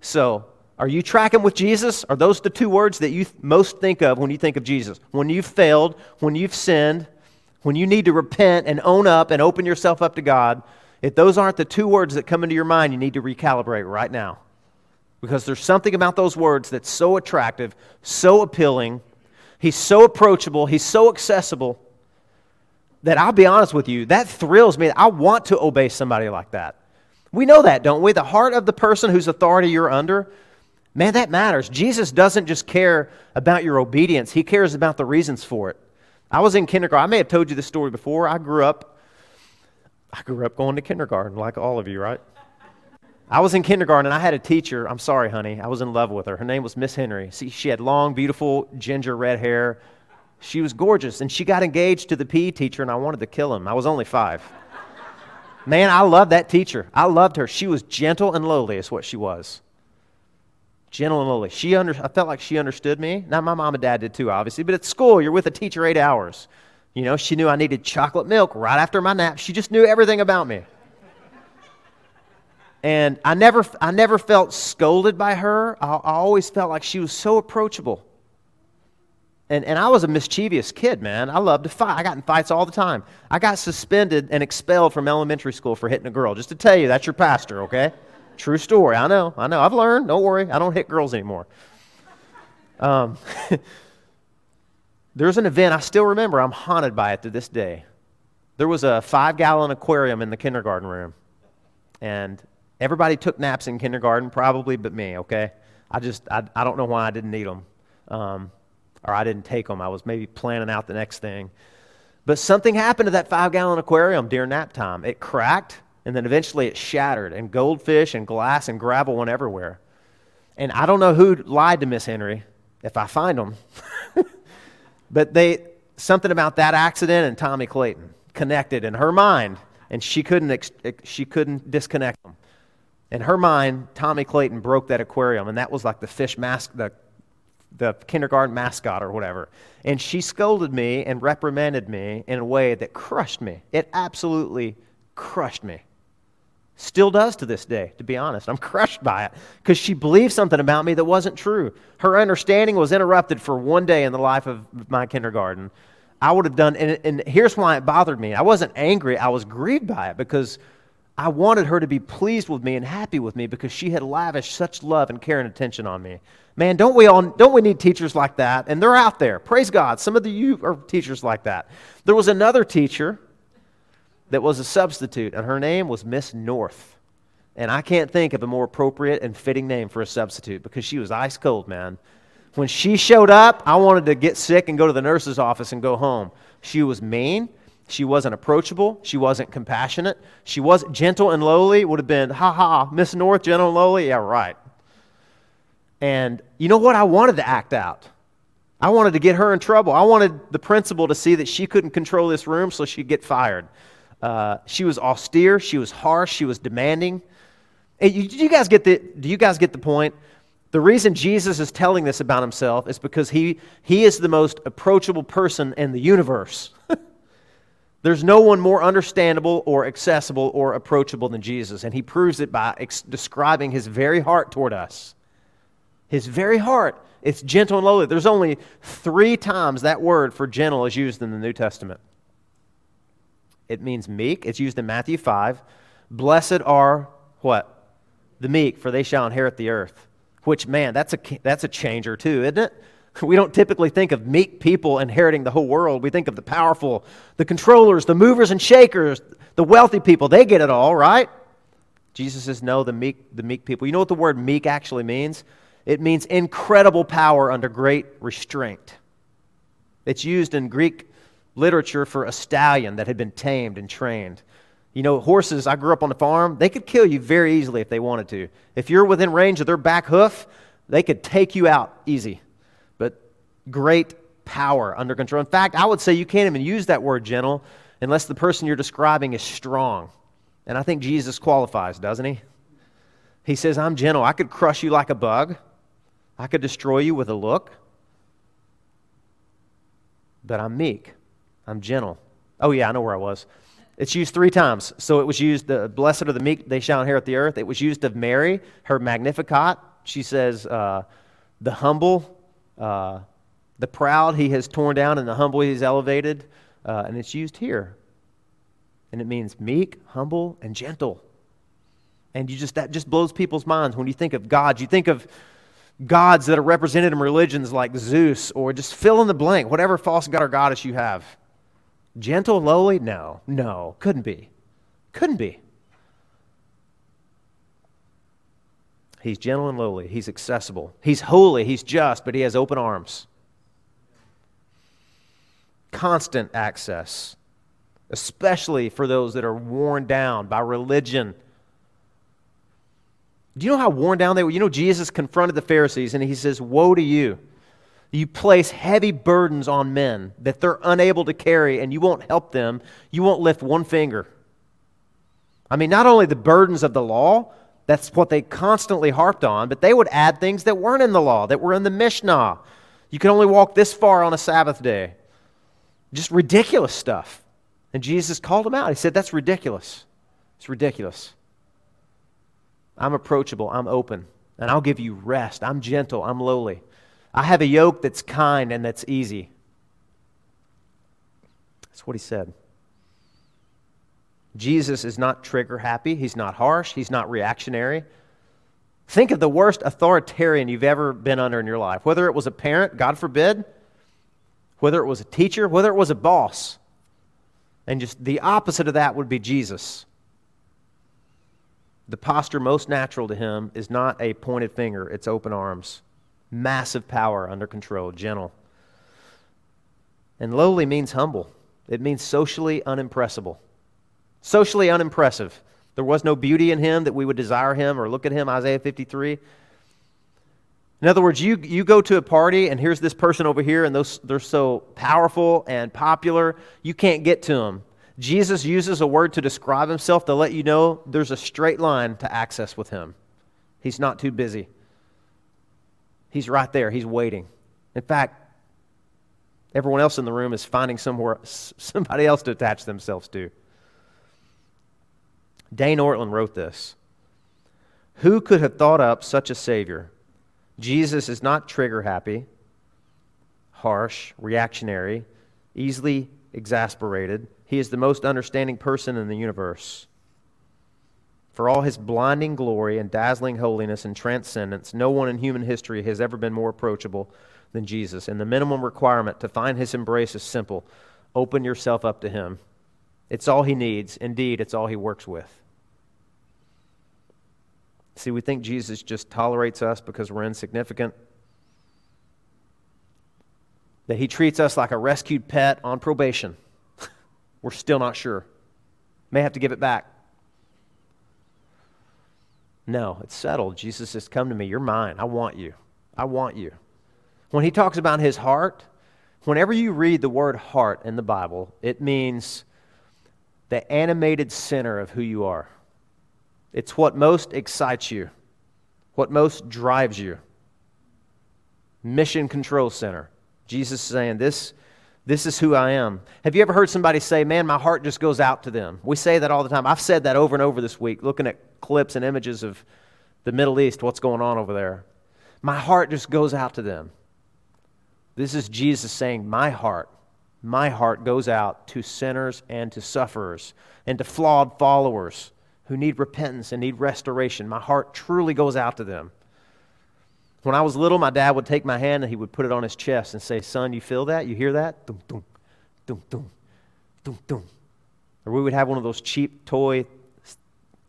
So, are you tracking with Jesus? Are those the two words that you most think of when you think of Jesus? When you've failed, when you've sinned, when you need to repent and own up and open yourself up to God, if those aren't the two words that come into your mind, you need to recalibrate right now. Because there's something about those words that's so attractive, so appealing. He's so approachable, he's so accessible that I'll be honest with you, that thrills me. I want to obey somebody like that. We know that, don't we? The heart of the person whose authority you're under, man, that matters. Jesus doesn't just care about your obedience, he cares about the reasons for it. I was in kindergarten. I may have told you this story before. I grew up I grew up going to kindergarten like all of you, right? I was in kindergarten and I had a teacher. I'm sorry, honey. I was in love with her. Her name was Miss Henry. See, she had long, beautiful, ginger red hair. She was gorgeous. And she got engaged to the PE teacher, and I wanted to kill him. I was only five. Man, I loved that teacher. I loved her. She was gentle and lowly, is what she was. Gentle and lowly. She under, I felt like she understood me. Now, my mom and dad did too, obviously. But at school, you're with a teacher eight hours. You know, she knew I needed chocolate milk right after my nap. She just knew everything about me. And I never, I never felt scolded by her. I, I always felt like she was so approachable. And, and I was a mischievous kid, man. I loved to fight. I got in fights all the time. I got suspended and expelled from elementary school for hitting a girl. Just to tell you, that's your pastor, okay? True story. I know. I know. I've learned. Don't worry. I don't hit girls anymore. Um, [laughs] There's an event I still remember. I'm haunted by it to this day. There was a five gallon aquarium in the kindergarten room. And everybody took naps in kindergarten, probably but me, okay? I just, I, I don't know why I didn't need them. Um, or I didn't take them. I was maybe planning out the next thing. But something happened to that five gallon aquarium during nap time. It cracked, and then eventually it shattered, and goldfish and glass and gravel went everywhere. And I don't know who lied to Miss Henry. If I find them, [laughs] But they something about that accident and Tommy Clayton connected in her mind, and she couldn't she couldn't disconnect them. In her mind, Tommy Clayton broke that aquarium, and that was like the fish mask, the the kindergarten mascot or whatever. And she scolded me and reprimanded me in a way that crushed me. It absolutely crushed me. Still does to this day, to be honest. I'm [laughs] crushed by it because she believed something about me that wasn't true. Her understanding was interrupted for one day in the life of my kindergarten. I would have done, and, and here's why it bothered me. I wasn't angry, I was grieved by it because I wanted her to be pleased with me and happy with me because she had lavished such love and care and attention on me. Man, don't we all don't we need teachers like that? And they're out there. Praise God. Some of the, you are teachers like that. There was another teacher that was a substitute, and her name was Miss North. And I can't think of a more appropriate and fitting name for a substitute because she was ice cold, man. When she showed up, I wanted to get sick and go to the nurse's office and go home. She was mean. She wasn't approachable. She wasn't compassionate. She wasn't gentle and lowly. Would have been, ha ha, Miss North, gentle and lowly. Yeah, right. And you know what? I wanted to act out. I wanted to get her in trouble. I wanted the principal to see that she couldn't control this room, so she'd get fired. Uh, she was austere. She was harsh. She was demanding. Hey, you, do you guys get the? Do you guys get the point? The reason Jesus is telling this about himself is because he, he is the most approachable person in the universe. There's no one more understandable or accessible or approachable than Jesus, and he proves it by ex- describing his very heart toward us. His very heart. It's gentle and lowly. There's only three times that word for gentle is used in the New Testament. It means meek. It's used in Matthew 5. Blessed are what? The meek, for they shall inherit the earth which, man, that's a, that's a changer too, isn't it? [laughs] We don't typically think of meek people inheriting the whole world. We think of the powerful, the controllers, the movers and shakers, the wealthy people. They get it all, right? Jesus says, no, the meek, the meek people. You know what the word meek actually means? It means incredible power under great restraint. It's used in Greek literature for a stallion that had been tamed and trained. You know, horses, I grew up on the farm, they could kill you very easily if they wanted to. If you're within range of their back hoof, they could take you out easy. Great power under control. In fact, I would say you can't even use that word gentle unless the person you're describing is strong. And I think Jesus qualifies, doesn't he? He says, I'm gentle. I could crush you like a bug, I could destroy you with a look. But I'm meek, I'm gentle. Oh, yeah, I know where I was. It's used three times. So it was used, the blessed are the meek, they shall inherit the earth. It was used of Mary, her Magnificat. She says, uh, the humble, uh, the proud he has torn down, and the humble he has elevated. Uh, and it's used here. And it means meek, humble, and gentle. And you just that just blows people's minds when you think of gods. You think of gods that are represented in religions like Zeus, or just fill in the blank, whatever false god or goddess you have. Gentle, lowly? No, no, couldn't be. Couldn't be. He's gentle and lowly. He's accessible. He's holy. He's just, but he has open arms. Constant access, especially for those that are worn down by religion. Do you know how worn down they were? You know, Jesus confronted the Pharisees and he says, Woe to you you place heavy burdens on men that they're unable to carry, and you won't help them. You won't lift one finger. I mean, not only the burdens of the law, that's what they constantly harped on, but they would add things that weren't in the law, that were in the Mishnah. You can only walk this far on a Sabbath day. Just ridiculous stuff. And Jesus called him out. He said, That's ridiculous. It's ridiculous. I'm approachable. I'm open. And I'll give you rest. I'm gentle. I'm lowly. I have a yoke that's kind and that's easy. That's what he said. Jesus is not trigger happy. He's not harsh. He's not reactionary. Think of the worst authoritarian you've ever been under in your life, whether it was a parent, God forbid, whether it was a teacher, whether it was a boss. And just the opposite of that would be Jesus. The posture most natural to him is not a pointed finger, it's open arms massive power under control, gentle. And lowly means humble, it means socially unimpressible. Socially unimpressive. There was no beauty in him that we would desire him or look at him, Isaiah 53. In other words, you, you go to a party and here's this person over here, and those, they're so powerful and popular, you can't get to them. Jesus uses a word to describe himself to let you know there's a straight line to access with him. He's not too busy. He's right there. He's waiting. In fact, everyone else in the room is finding somewhere, [laughs] somebody else to attach themselves to. Dane Ortlund wrote this Who could have thought up such a Savior? Jesus is not trigger happy, harsh, reactionary, easily exasperated. He is the most understanding person in the universe. For all his blinding glory and dazzling holiness and transcendence, no one in human history has ever been more approachable than Jesus. And the minimum requirement to find his embrace is simple open yourself up to him. It's all he needs. Indeed, it's all he works with. See, we think Jesus just tolerates us because we're insignificant, that he treats us like a rescued pet on probation. [laughs] we're still not sure. May have to give it back. No, it's settled. Jesus says, Come to me. You're mine. I want you. I want you. When he talks about his heart, whenever you read the word heart in the Bible, it means the animated center of who you are. It's what most excites you, what most drives you. Mission control center. Jesus saying, This, this is who I am. Have you ever heard somebody say, Man, my heart just goes out to them? We say that all the time. I've said that over and over this week, looking at clips and images of the Middle East, what's going on over there. My heart just goes out to them. This is Jesus saying, My heart, my heart goes out to sinners and to sufferers and to flawed followers who need repentance and need restoration. My heart truly goes out to them. When I was little, my dad would take my hand and he would put it on his chest and say, Son, you feel that? You hear that? Dum, dum, dum, dum, dum, dum. Or we would have one of those cheap toy,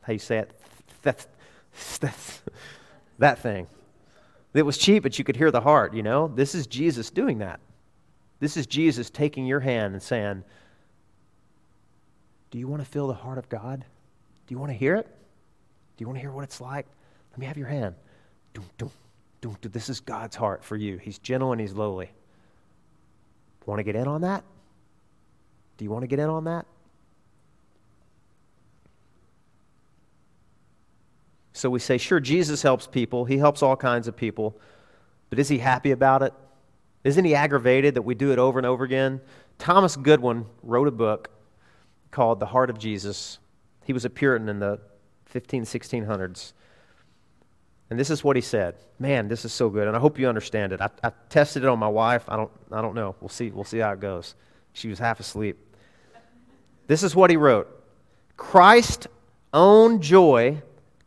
how you say it? That, that, that thing. It was cheap, but you could hear the heart, you know? This is Jesus doing that. This is Jesus taking your hand and saying, Do you want to feel the heart of God? Do you want to hear it? Do you want to hear what it's like? Let me have your hand. Dum, dum. This is God's heart for you. He's gentle and he's lowly. Want to get in on that? Do you want to get in on that? So we say, sure, Jesus helps people. He helps all kinds of people. But is he happy about it? Isn't he aggravated that we do it over and over again? Thomas Goodwin wrote a book called The Heart of Jesus. He was a Puritan in the 15, 1600s. And this is what he said. Man, this is so good. And I hope you understand it. I, I tested it on my wife. I don't, I don't know. We'll see, we'll see how it goes. She was half asleep. This is what he wrote Christ's own joy,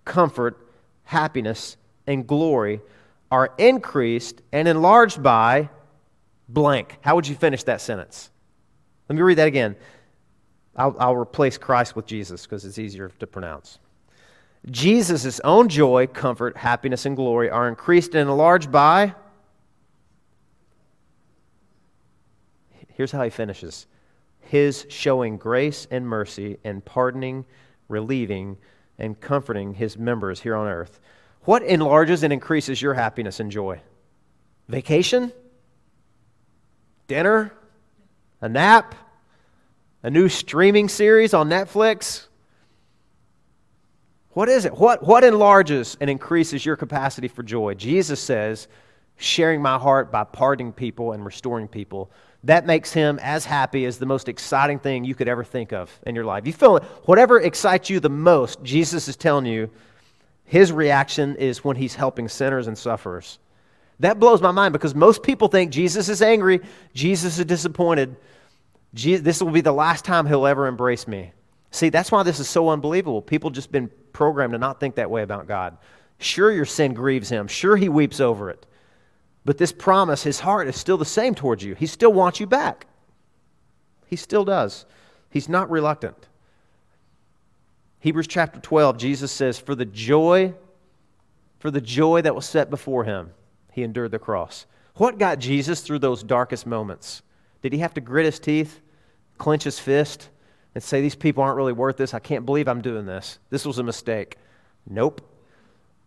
comfort, happiness, and glory are increased and enlarged by blank. How would you finish that sentence? Let me read that again. I'll, I'll replace Christ with Jesus because it's easier to pronounce. Jesus' own joy, comfort, happiness, and glory are increased and enlarged by. Here's how he finishes His showing grace and mercy and pardoning, relieving, and comforting his members here on earth. What enlarges and increases your happiness and joy? Vacation? Dinner? A nap? A new streaming series on Netflix? What is it? What, what enlarges and increases your capacity for joy? Jesus says, sharing my heart by pardoning people and restoring people. That makes him as happy as the most exciting thing you could ever think of in your life. You feel it. Whatever excites you the most, Jesus is telling you his reaction is when he's helping sinners and sufferers. That blows my mind because most people think Jesus is angry, Jesus is disappointed. This will be the last time he'll ever embrace me. See, that's why this is so unbelievable. People just been programmed to not think that way about God. Sure, your sin grieves him. Sure, he weeps over it. But this promise, his heart is still the same towards you. He still wants you back. He still does. He's not reluctant. Hebrews chapter 12, Jesus says, For the joy, for the joy that was set before him, he endured the cross. What got Jesus through those darkest moments? Did he have to grit his teeth, clench his fist? and say, These people aren't really worth this. I can't believe I'm doing this. This was a mistake. Nope.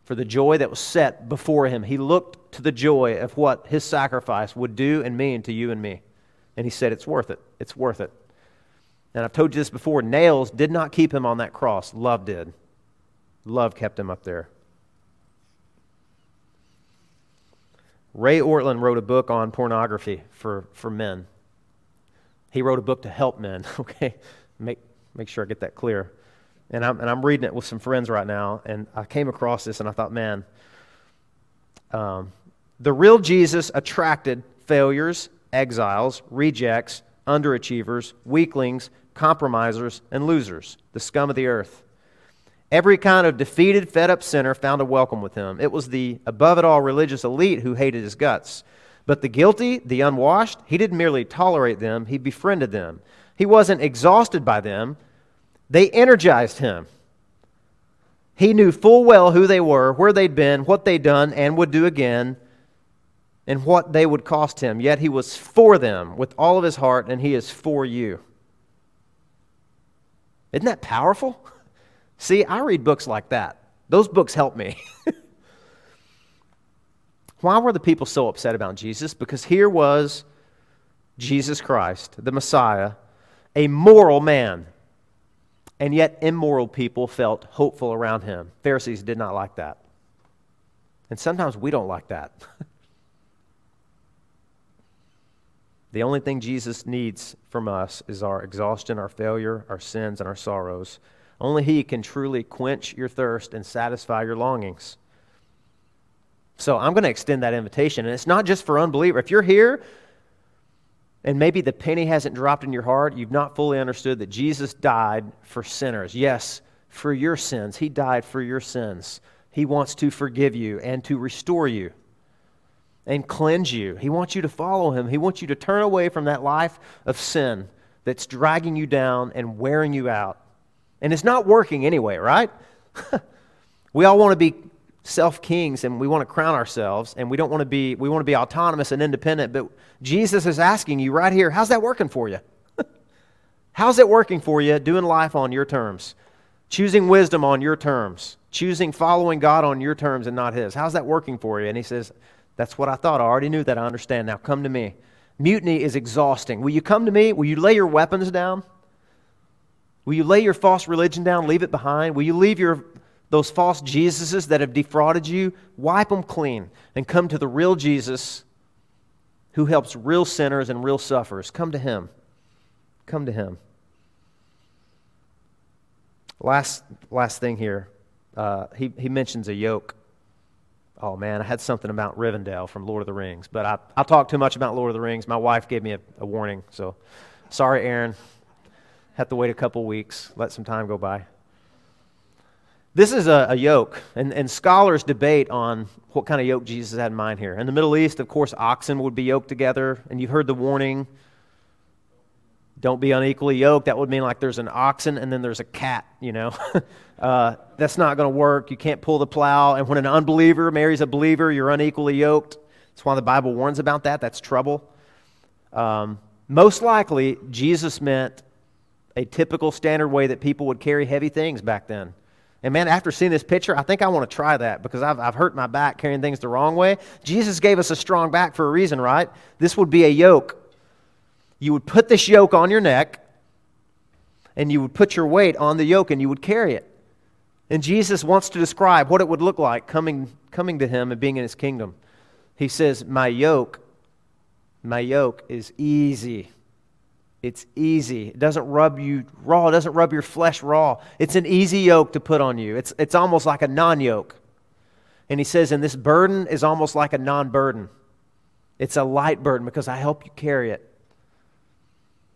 For the joy that was set before him, he looked to the joy of what his sacrifice would do and mean to you and me. And he said, It's worth it. It's worth it. And I've told you this before nails did not keep him on that cross, love did. Love kept him up there. Ray Ortlund wrote a book on pornography for, for men. He wrote a book to help men, [laughs] okay? Make, make sure I get that clear. And I'm, and I'm reading it with some friends right now, and I came across this and I thought, man, um, the real Jesus attracted failures, exiles, rejects, underachievers, weaklings, compromisers, and losers, the scum of the earth. Every kind of defeated, fed up sinner found a welcome with him. It was the above it all religious elite who hated his guts. But the guilty, the unwashed, he didn't merely tolerate them, he befriended them. He wasn't exhausted by them, they energized him. He knew full well who they were, where they'd been, what they'd done, and would do again, and what they would cost him. Yet he was for them with all of his heart, and he is for you. Isn't that powerful? [laughs] See, I read books like that. Those books help me. [laughs] Why were the people so upset about Jesus? Because here was Jesus Christ, the Messiah, a moral man. And yet, immoral people felt hopeful around him. Pharisees did not like that. And sometimes we don't like that. [laughs] the only thing Jesus needs from us is our exhaustion, our failure, our sins, and our sorrows. Only He can truly quench your thirst and satisfy your longings. So I'm going to extend that invitation. And it's not just for unbelievers. If you're here and maybe the penny hasn't dropped in your heart, you've not fully understood that Jesus died for sinners. Yes, for your sins. He died for your sins. He wants to forgive you and to restore you and cleanse you. He wants you to follow him. He wants you to turn away from that life of sin that's dragging you down and wearing you out. And it's not working anyway, right? [laughs] we all want to be self kings and we want to crown ourselves and we don't want to be we want to be autonomous and independent but jesus is asking you right here how's that working for you? [laughs] How's it working for you doing life on your terms? Choosing wisdom on your terms? Choosing following god on your terms and not his? How's that working for you? And he says that's what i thought. I already knew that. I understand. Now come to me. Mutiny is exhausting. Will you come to me? Will you lay your weapons down? Will you lay your false religion down? Leave it behind? Will you leave your those false Jesuses that have defrauded you, wipe them clean and come to the real Jesus who helps real sinners and real sufferers. Come to him. Come to him. Last, last thing here, uh, he, he mentions a yoke. Oh man, I had something about Rivendell from Lord of the Rings, but I, I talked too much about Lord of the Rings. My wife gave me a, a warning, so sorry, Aaron. Have to wait a couple weeks, let some time go by. This is a, a yoke, and, and scholars debate on what kind of yoke Jesus had in mind here. In the Middle East, of course, oxen would be yoked together, and you've heard the warning don't be unequally yoked. That would mean like there's an oxen and then there's a cat, you know. [laughs] uh, that's not going to work. You can't pull the plow. And when an unbeliever marries a believer, you're unequally yoked. That's why the Bible warns about that. That's trouble. Um, most likely, Jesus meant a typical standard way that people would carry heavy things back then. And man, after seeing this picture, I think I want to try that because I've, I've hurt my back carrying things the wrong way. Jesus gave us a strong back for a reason, right? This would be a yoke. You would put this yoke on your neck, and you would put your weight on the yoke, and you would carry it. And Jesus wants to describe what it would look like coming, coming to him and being in his kingdom. He says, My yoke, my yoke is easy it's easy. It doesn't rub you raw. It doesn't rub your flesh raw. It's an easy yoke to put on you. It's, it's almost like a non yoke. And he says, and this burden is almost like a non burden. It's a light burden because I help you carry it.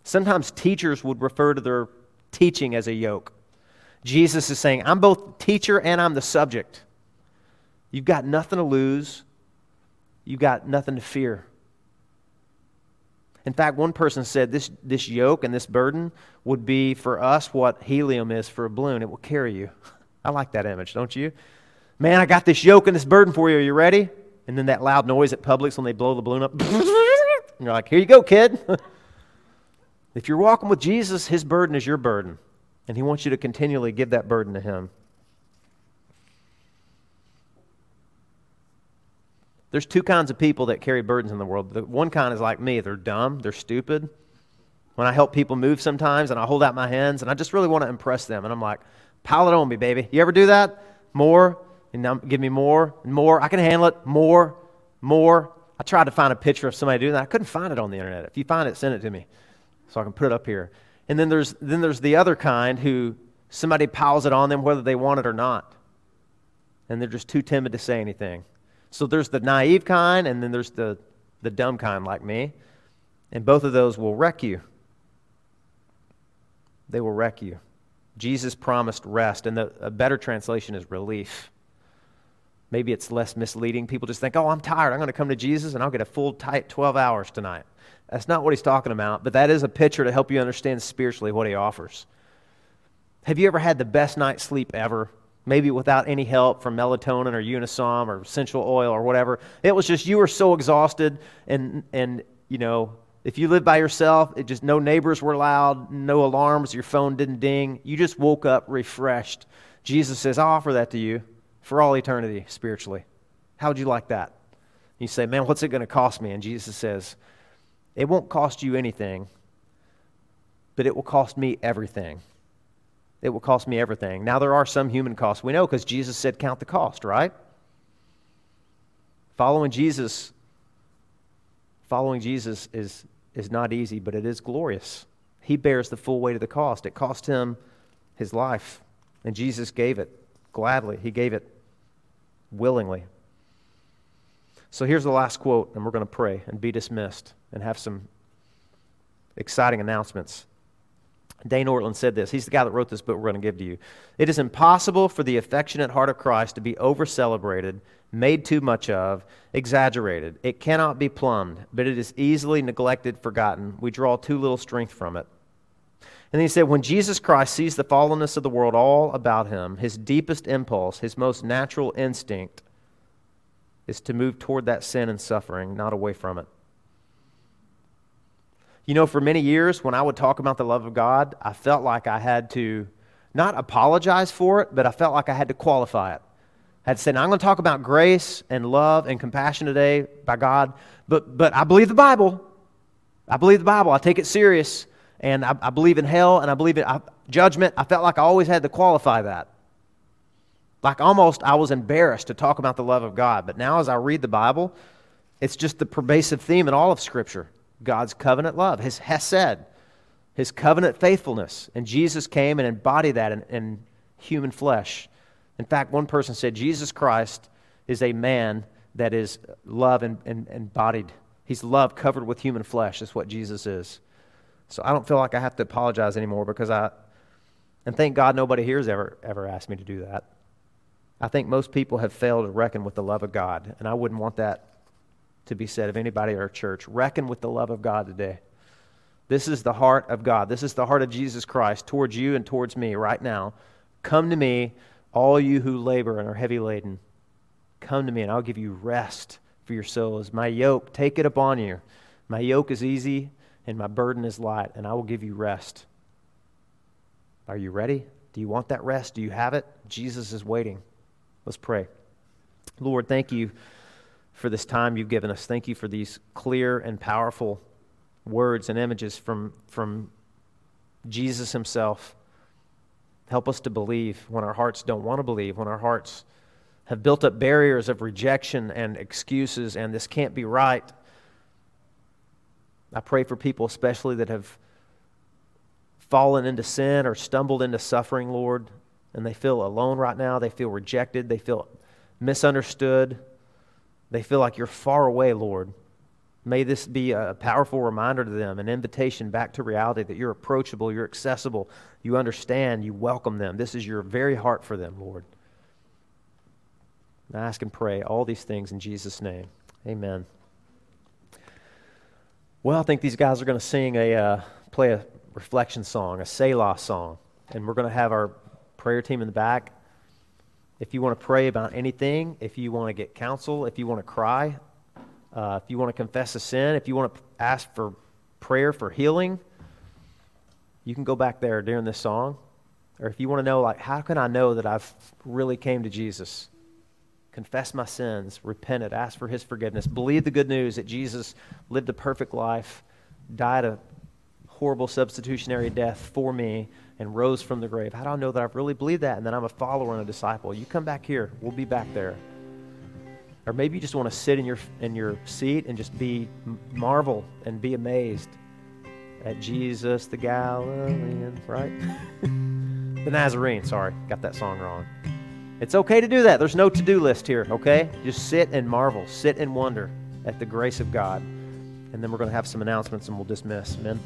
Sometimes teachers would refer to their teaching as a yoke. Jesus is saying, I'm both teacher and I'm the subject. You've got nothing to lose, you've got nothing to fear. In fact, one person said this, this yoke and this burden would be for us what helium is for a balloon. It will carry you. [laughs] I like that image, don't you? Man, I got this yoke and this burden for you. Are you ready? And then that loud noise at Publix when they blow the balloon up. [laughs] you're like, here you go, kid. [laughs] if you're walking with Jesus, his burden is your burden. And he wants you to continually give that burden to him. There's two kinds of people that carry burdens in the world. The one kind is like me, they're dumb, they're stupid. When I help people move sometimes and I hold out my hands and I just really want to impress them, and I'm like, pile it on me, baby. You ever do that? More, and now give me more and more. I can handle it. More, more. I tried to find a picture of somebody doing that. I couldn't find it on the internet. If you find it, send it to me so I can put it up here. And then there's, then there's the other kind who somebody piles it on them whether they want it or not. And they're just too timid to say anything. So there's the naive kind, and then there's the, the dumb kind like me. And both of those will wreck you. They will wreck you. Jesus promised rest, and the, a better translation is relief. Maybe it's less misleading. People just think, oh, I'm tired. I'm going to come to Jesus and I'll get a full, tight 12 hours tonight. That's not what he's talking about, but that is a picture to help you understand spiritually what he offers. Have you ever had the best night's sleep ever? Maybe without any help from melatonin or Unisom or essential oil or whatever. It was just you were so exhausted and and you know, if you lived by yourself, it just no neighbors were loud, no alarms, your phone didn't ding. You just woke up refreshed. Jesus says, I'll offer that to you for all eternity spiritually. How would you like that? You say, Man, what's it going to cost me? And Jesus says, It won't cost you anything, but it will cost me everything. It will cost me everything. Now, there are some human costs. We know because Jesus said, Count the cost, right? Following Jesus, following Jesus is, is not easy, but it is glorious. He bears the full weight of the cost. It cost him his life, and Jesus gave it gladly. He gave it willingly. So here's the last quote, and we're going to pray and be dismissed and have some exciting announcements. Dane Ortlund said this. He's the guy that wrote this book we're going to give to you. It is impossible for the affectionate heart of Christ to be over celebrated, made too much of, exaggerated. It cannot be plumbed, but it is easily neglected, forgotten. We draw too little strength from it. And then he said, when Jesus Christ sees the fallenness of the world all about him, his deepest impulse, his most natural instinct, is to move toward that sin and suffering, not away from it. You know, for many years, when I would talk about the love of God, I felt like I had to not apologize for it, but I felt like I had to qualify it. I had to say, now I'm going to talk about grace and love and compassion today by God, but, but I believe the Bible. I believe the Bible. I take it serious and I, I believe in hell and I believe in I, judgment. I felt like I always had to qualify that. Like almost I was embarrassed to talk about the love of God. But now as I read the Bible, it's just the pervasive theme in all of Scripture God's covenant love, His Hesed, His covenant faithfulness. And Jesus came and embodied that in, in human flesh. In fact, one person said, Jesus Christ is a man that is love and, and, embodied. He's love covered with human flesh, is what Jesus is. So I don't feel like I have to apologize anymore because I, and thank God nobody here has ever, ever asked me to do that. I think most people have failed to reckon with the love of God, and I wouldn't want that to be said of anybody at our church. Reckon with the love of God today. This is the heart of God. This is the heart of Jesus Christ towards you and towards me right now. Come to me, all you who labor and are heavy laden. Come to me, and I'll give you rest for your souls. My yoke, take it upon you. My yoke is easy and my burden is light, and I will give you rest. Are you ready? Do you want that rest? Do you have it? Jesus is waiting. Let's pray. Lord, thank you for this time you've given us. Thank you for these clear and powerful words and images from, from Jesus himself. Help us to believe when our hearts don't want to believe, when our hearts have built up barriers of rejection and excuses, and this can't be right. I pray for people, especially that have fallen into sin or stumbled into suffering, Lord, and they feel alone right now. They feel rejected. They feel misunderstood. They feel like you're far away, Lord. May this be a powerful reminder to them, an invitation back to reality that you're approachable, you're accessible, you understand, you welcome them. This is your very heart for them, Lord. I ask and pray all these things in Jesus' name. Amen. Well, I think these guys are going to sing a, uh, play a reflection song, a Selah song. And we're going to have our prayer team in the back. If you want to pray about anything, if you want to get counsel, if you want to cry, uh, if you want to confess a sin, if you want to ask for prayer for healing, you can go back there during this song. Or if you want to know, like, how can I know that I've really came to Jesus? confess my sins, repented, ask for his forgiveness, believe the good news that Jesus lived a perfect life, died a horrible substitutionary death for me, and rose from the grave. How do I know that I've really believed that and that I'm a follower and a disciple? You come back here. We'll be back there. Or maybe you just want to sit in your, in your seat and just be marvel and be amazed at Jesus the Galilean, right? [laughs] the Nazarene, sorry, got that song wrong. It's okay to do that. There's no to do list here, okay? Just sit and marvel, sit and wonder at the grace of God. And then we're going to have some announcements and we'll dismiss. Amen.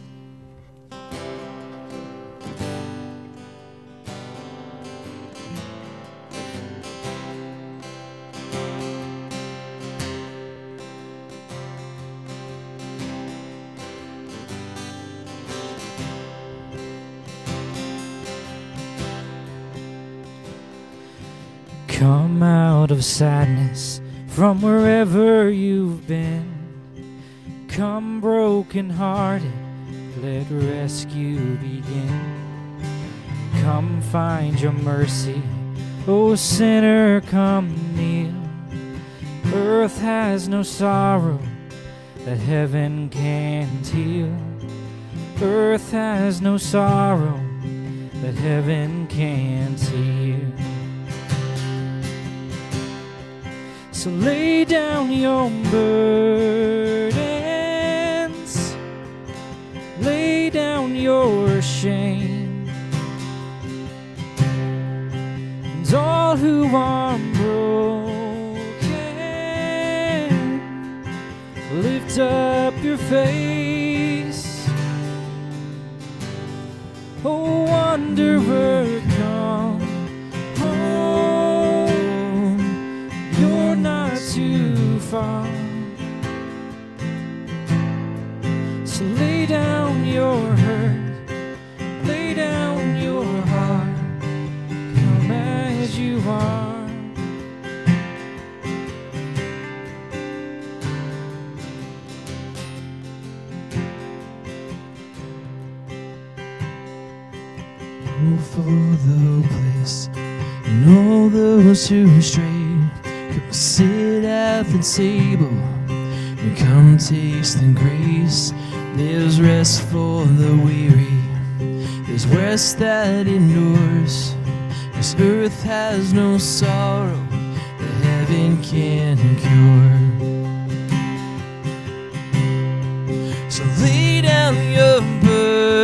Sadness from wherever you've been. Come broken hearted, let rescue begin. Come find your mercy, O sinner, come kneel. Earth has no sorrow that heaven can't heal. Earth has no sorrow that heaven can't heal. So lay down your burdens, lay down your shame, and all who are broken, lift up your face. Oh, wanderer, far. So lay down your hurt, lay down your heart. Come as you are. Oh, for the place and all those who stray, come sit at the table and come taste the grace. There's rest for the weary, there's rest that endures. This earth has no sorrow that heaven can cure. So lay down your burdens,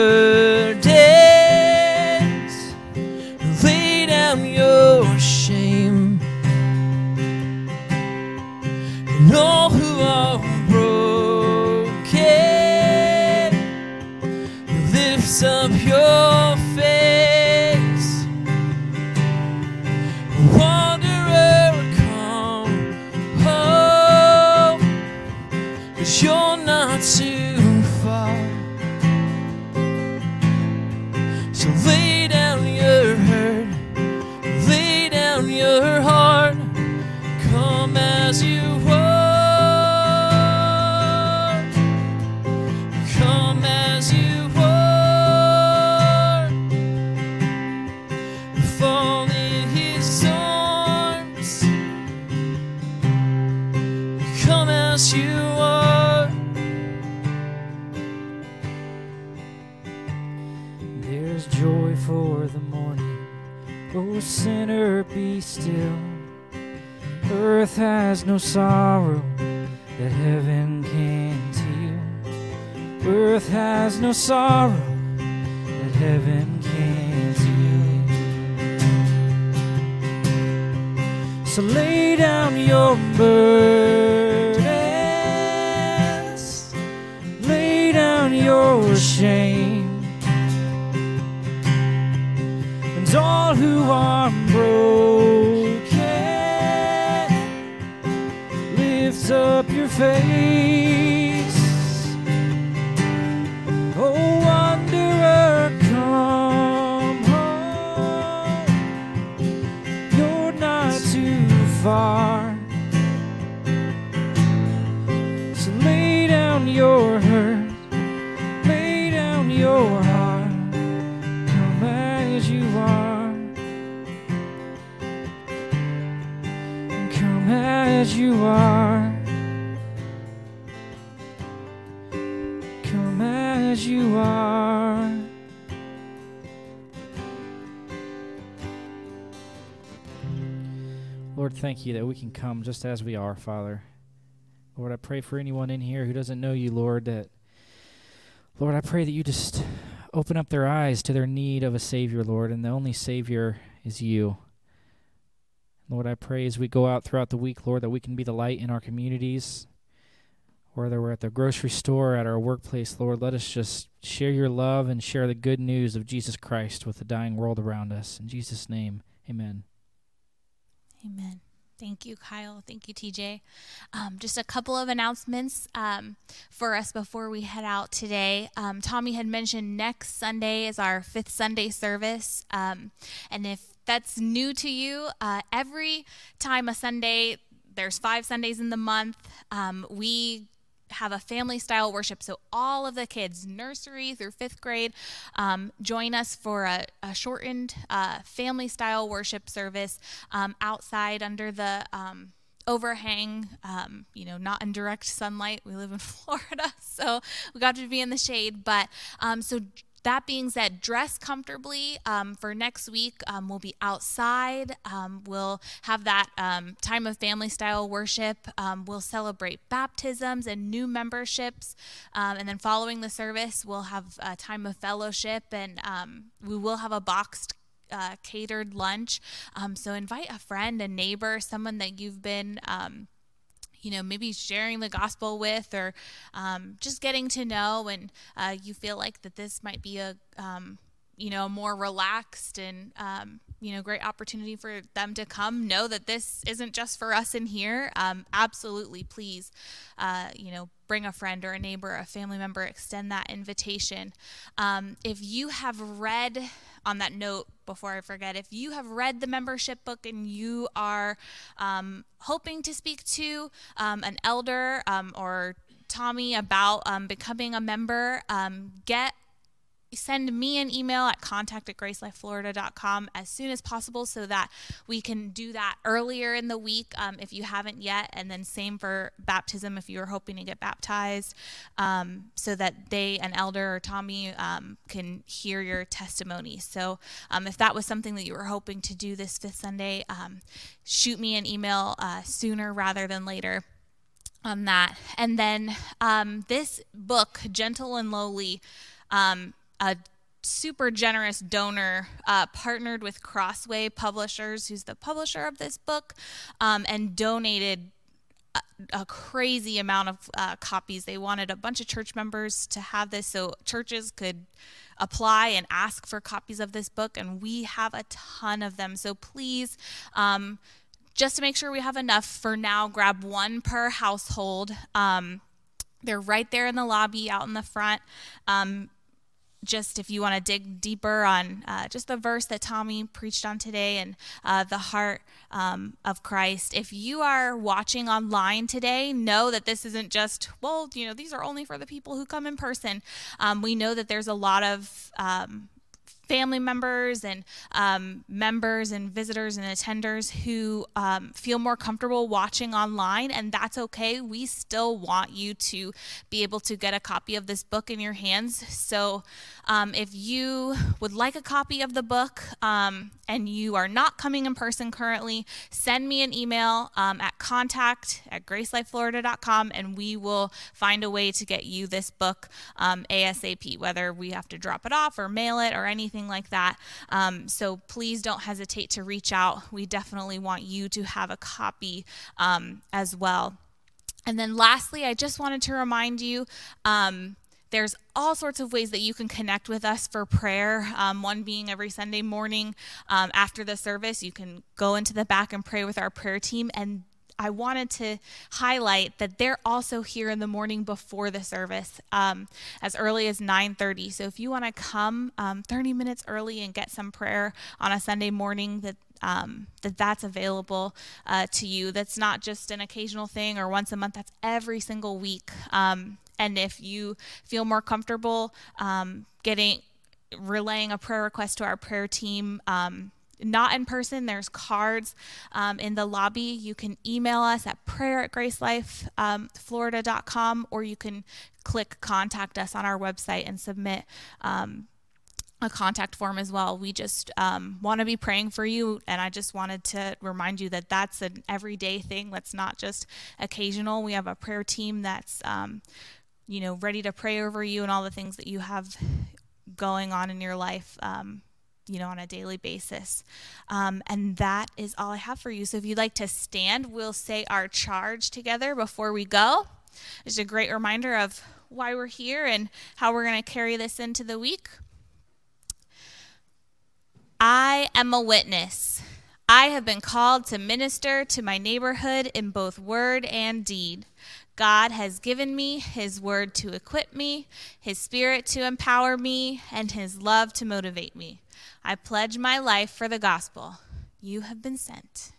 has no sorrow that heaven can't heal. Earth has no sorrow that heaven can't heal. So lay down your burdens, lay down your shame and all who are broken, up your face. Thank you that we can come just as we are, Father. Lord, I pray for anyone in here who doesn't know you, Lord, that, Lord, I pray that you just open up their eyes to their need of a Savior, Lord, and the only Savior is you. Lord, I pray as we go out throughout the week, Lord, that we can be the light in our communities, whether we're at the grocery store or at our workplace, Lord, let us just share your love and share the good news of Jesus Christ with the dying world around us. In Jesus' name, amen. Amen. Thank you, Kyle. Thank you, TJ. Um, just a couple of announcements um, for us before we head out today. Um, Tommy had mentioned next Sunday is our fifth Sunday service. Um, and if that's new to you, uh, every time a Sunday, there's five Sundays in the month, um, we have a family style worship. So all of the kids, nursery through fifth grade, um, join us for a, a shortened uh, family style worship service um, outside under the um, overhang, um, you know, not in direct sunlight. We live in [laughs] Florida, so we got to be in the shade. But um, so that being said, dress comfortably um, for next week. Um, we'll be outside. Um, we'll have that um, time of family style worship. Um, we'll celebrate baptisms and new memberships. Um, and then following the service, we'll have a time of fellowship and we will have a boxed uh, catered lunch. so invite a friend, a neighbor, someone that you've been you know, maybe sharing the gospel with or um, just getting to know, and uh, you feel like that this might be a, um, you know, more relaxed and, um, you know, great opportunity for them to come know that this isn't just for us in here. Um, absolutely, please, uh, you know, bring a friend or a neighbor, a family member, extend that invitation. Um, if you have read, on that note, before I forget, if you have read the membership book and you are um, hoping to speak to um, an elder um, or Tommy about um, becoming a member, um, get send me an email at contact at gracelifeflorida.com as soon as possible so that we can do that earlier in the week um, if you haven't yet. And then same for baptism if you're hoping to get baptized um, so that they, an elder or Tommy, um, can hear your testimony. So um, if that was something that you were hoping to do this fifth Sunday, um, shoot me an email uh, sooner rather than later on that. And then um, this book, Gentle and Lowly, um, a super generous donor uh, partnered with Crossway Publishers, who's the publisher of this book, um, and donated a, a, crazy amount of uh, copies. They wanted a bunch of church members to have this so churches could apply and ask for copies of this book, and we have a ton of them. So please, um, just to make sure we have enough for now, grab one per household. Um, they're right there in the lobby out in the front. Um, just if you want to dig deeper on uh, just the verse that Tommy preached on today and uh, the heart um, of Christ. If you are watching online today, know that this isn't just, well, you know, these are only for the people who come in person. Um, we know that there's a lot of um, family members and um, members and visitors and attenders who um, feel more comfortable watching online, and that's okay. We still want you to be able to get a copy of this book in your hands. So, um, if you would like a copy of the book um, and you are not coming in person currently, send me an email um, at contact at gracelifeflorida.com and we will find a way to get you this book um, ASAP, whether we have to drop it off or mail it or anything anything like that. Um, so please don't hesitate to reach out. We definitely want you to have a copy um, as well. And then lastly, I just wanted to remind you. Um, there's all sorts of ways that you can connect with us for prayer. Um, one being every Sunday morning um, after the service, you can go into the back and pray with our prayer team. And I wanted to highlight that they're also here in the morning before the service, um, as early as 9:30. So if you want to come um, 30 minutes early and get some prayer on a Sunday morning, that um, that that's available uh, to you. That's not just an occasional thing or once a month. That's every single week. Um, and if you feel more comfortable um, getting relaying a prayer request to our prayer team um, not in person, there's cards um, in the lobby. You can email us at prayer at gracelifeflorida.com um, or you can click contact us on our website and submit um, a contact form as well. We just um, want to be praying for you, and I just wanted to remind you that that's an everyday thing. That's not just occasional. We have a prayer team that's, um, you know, ready to pray over you and all the things that you have going on in your life. Um, you know, on a daily basis. Um, and that is all I have for you. So if you'd like to stand, we'll say our charge together before we go. It's a great reminder of why we're here and how we're going to carry this into the week. I am a witness. I have been called to minister to my neighborhood in both word and deed. God has given me His word to equip me, His spirit to empower me, and His love to motivate me. I pledge my life for the gospel. You have been sent.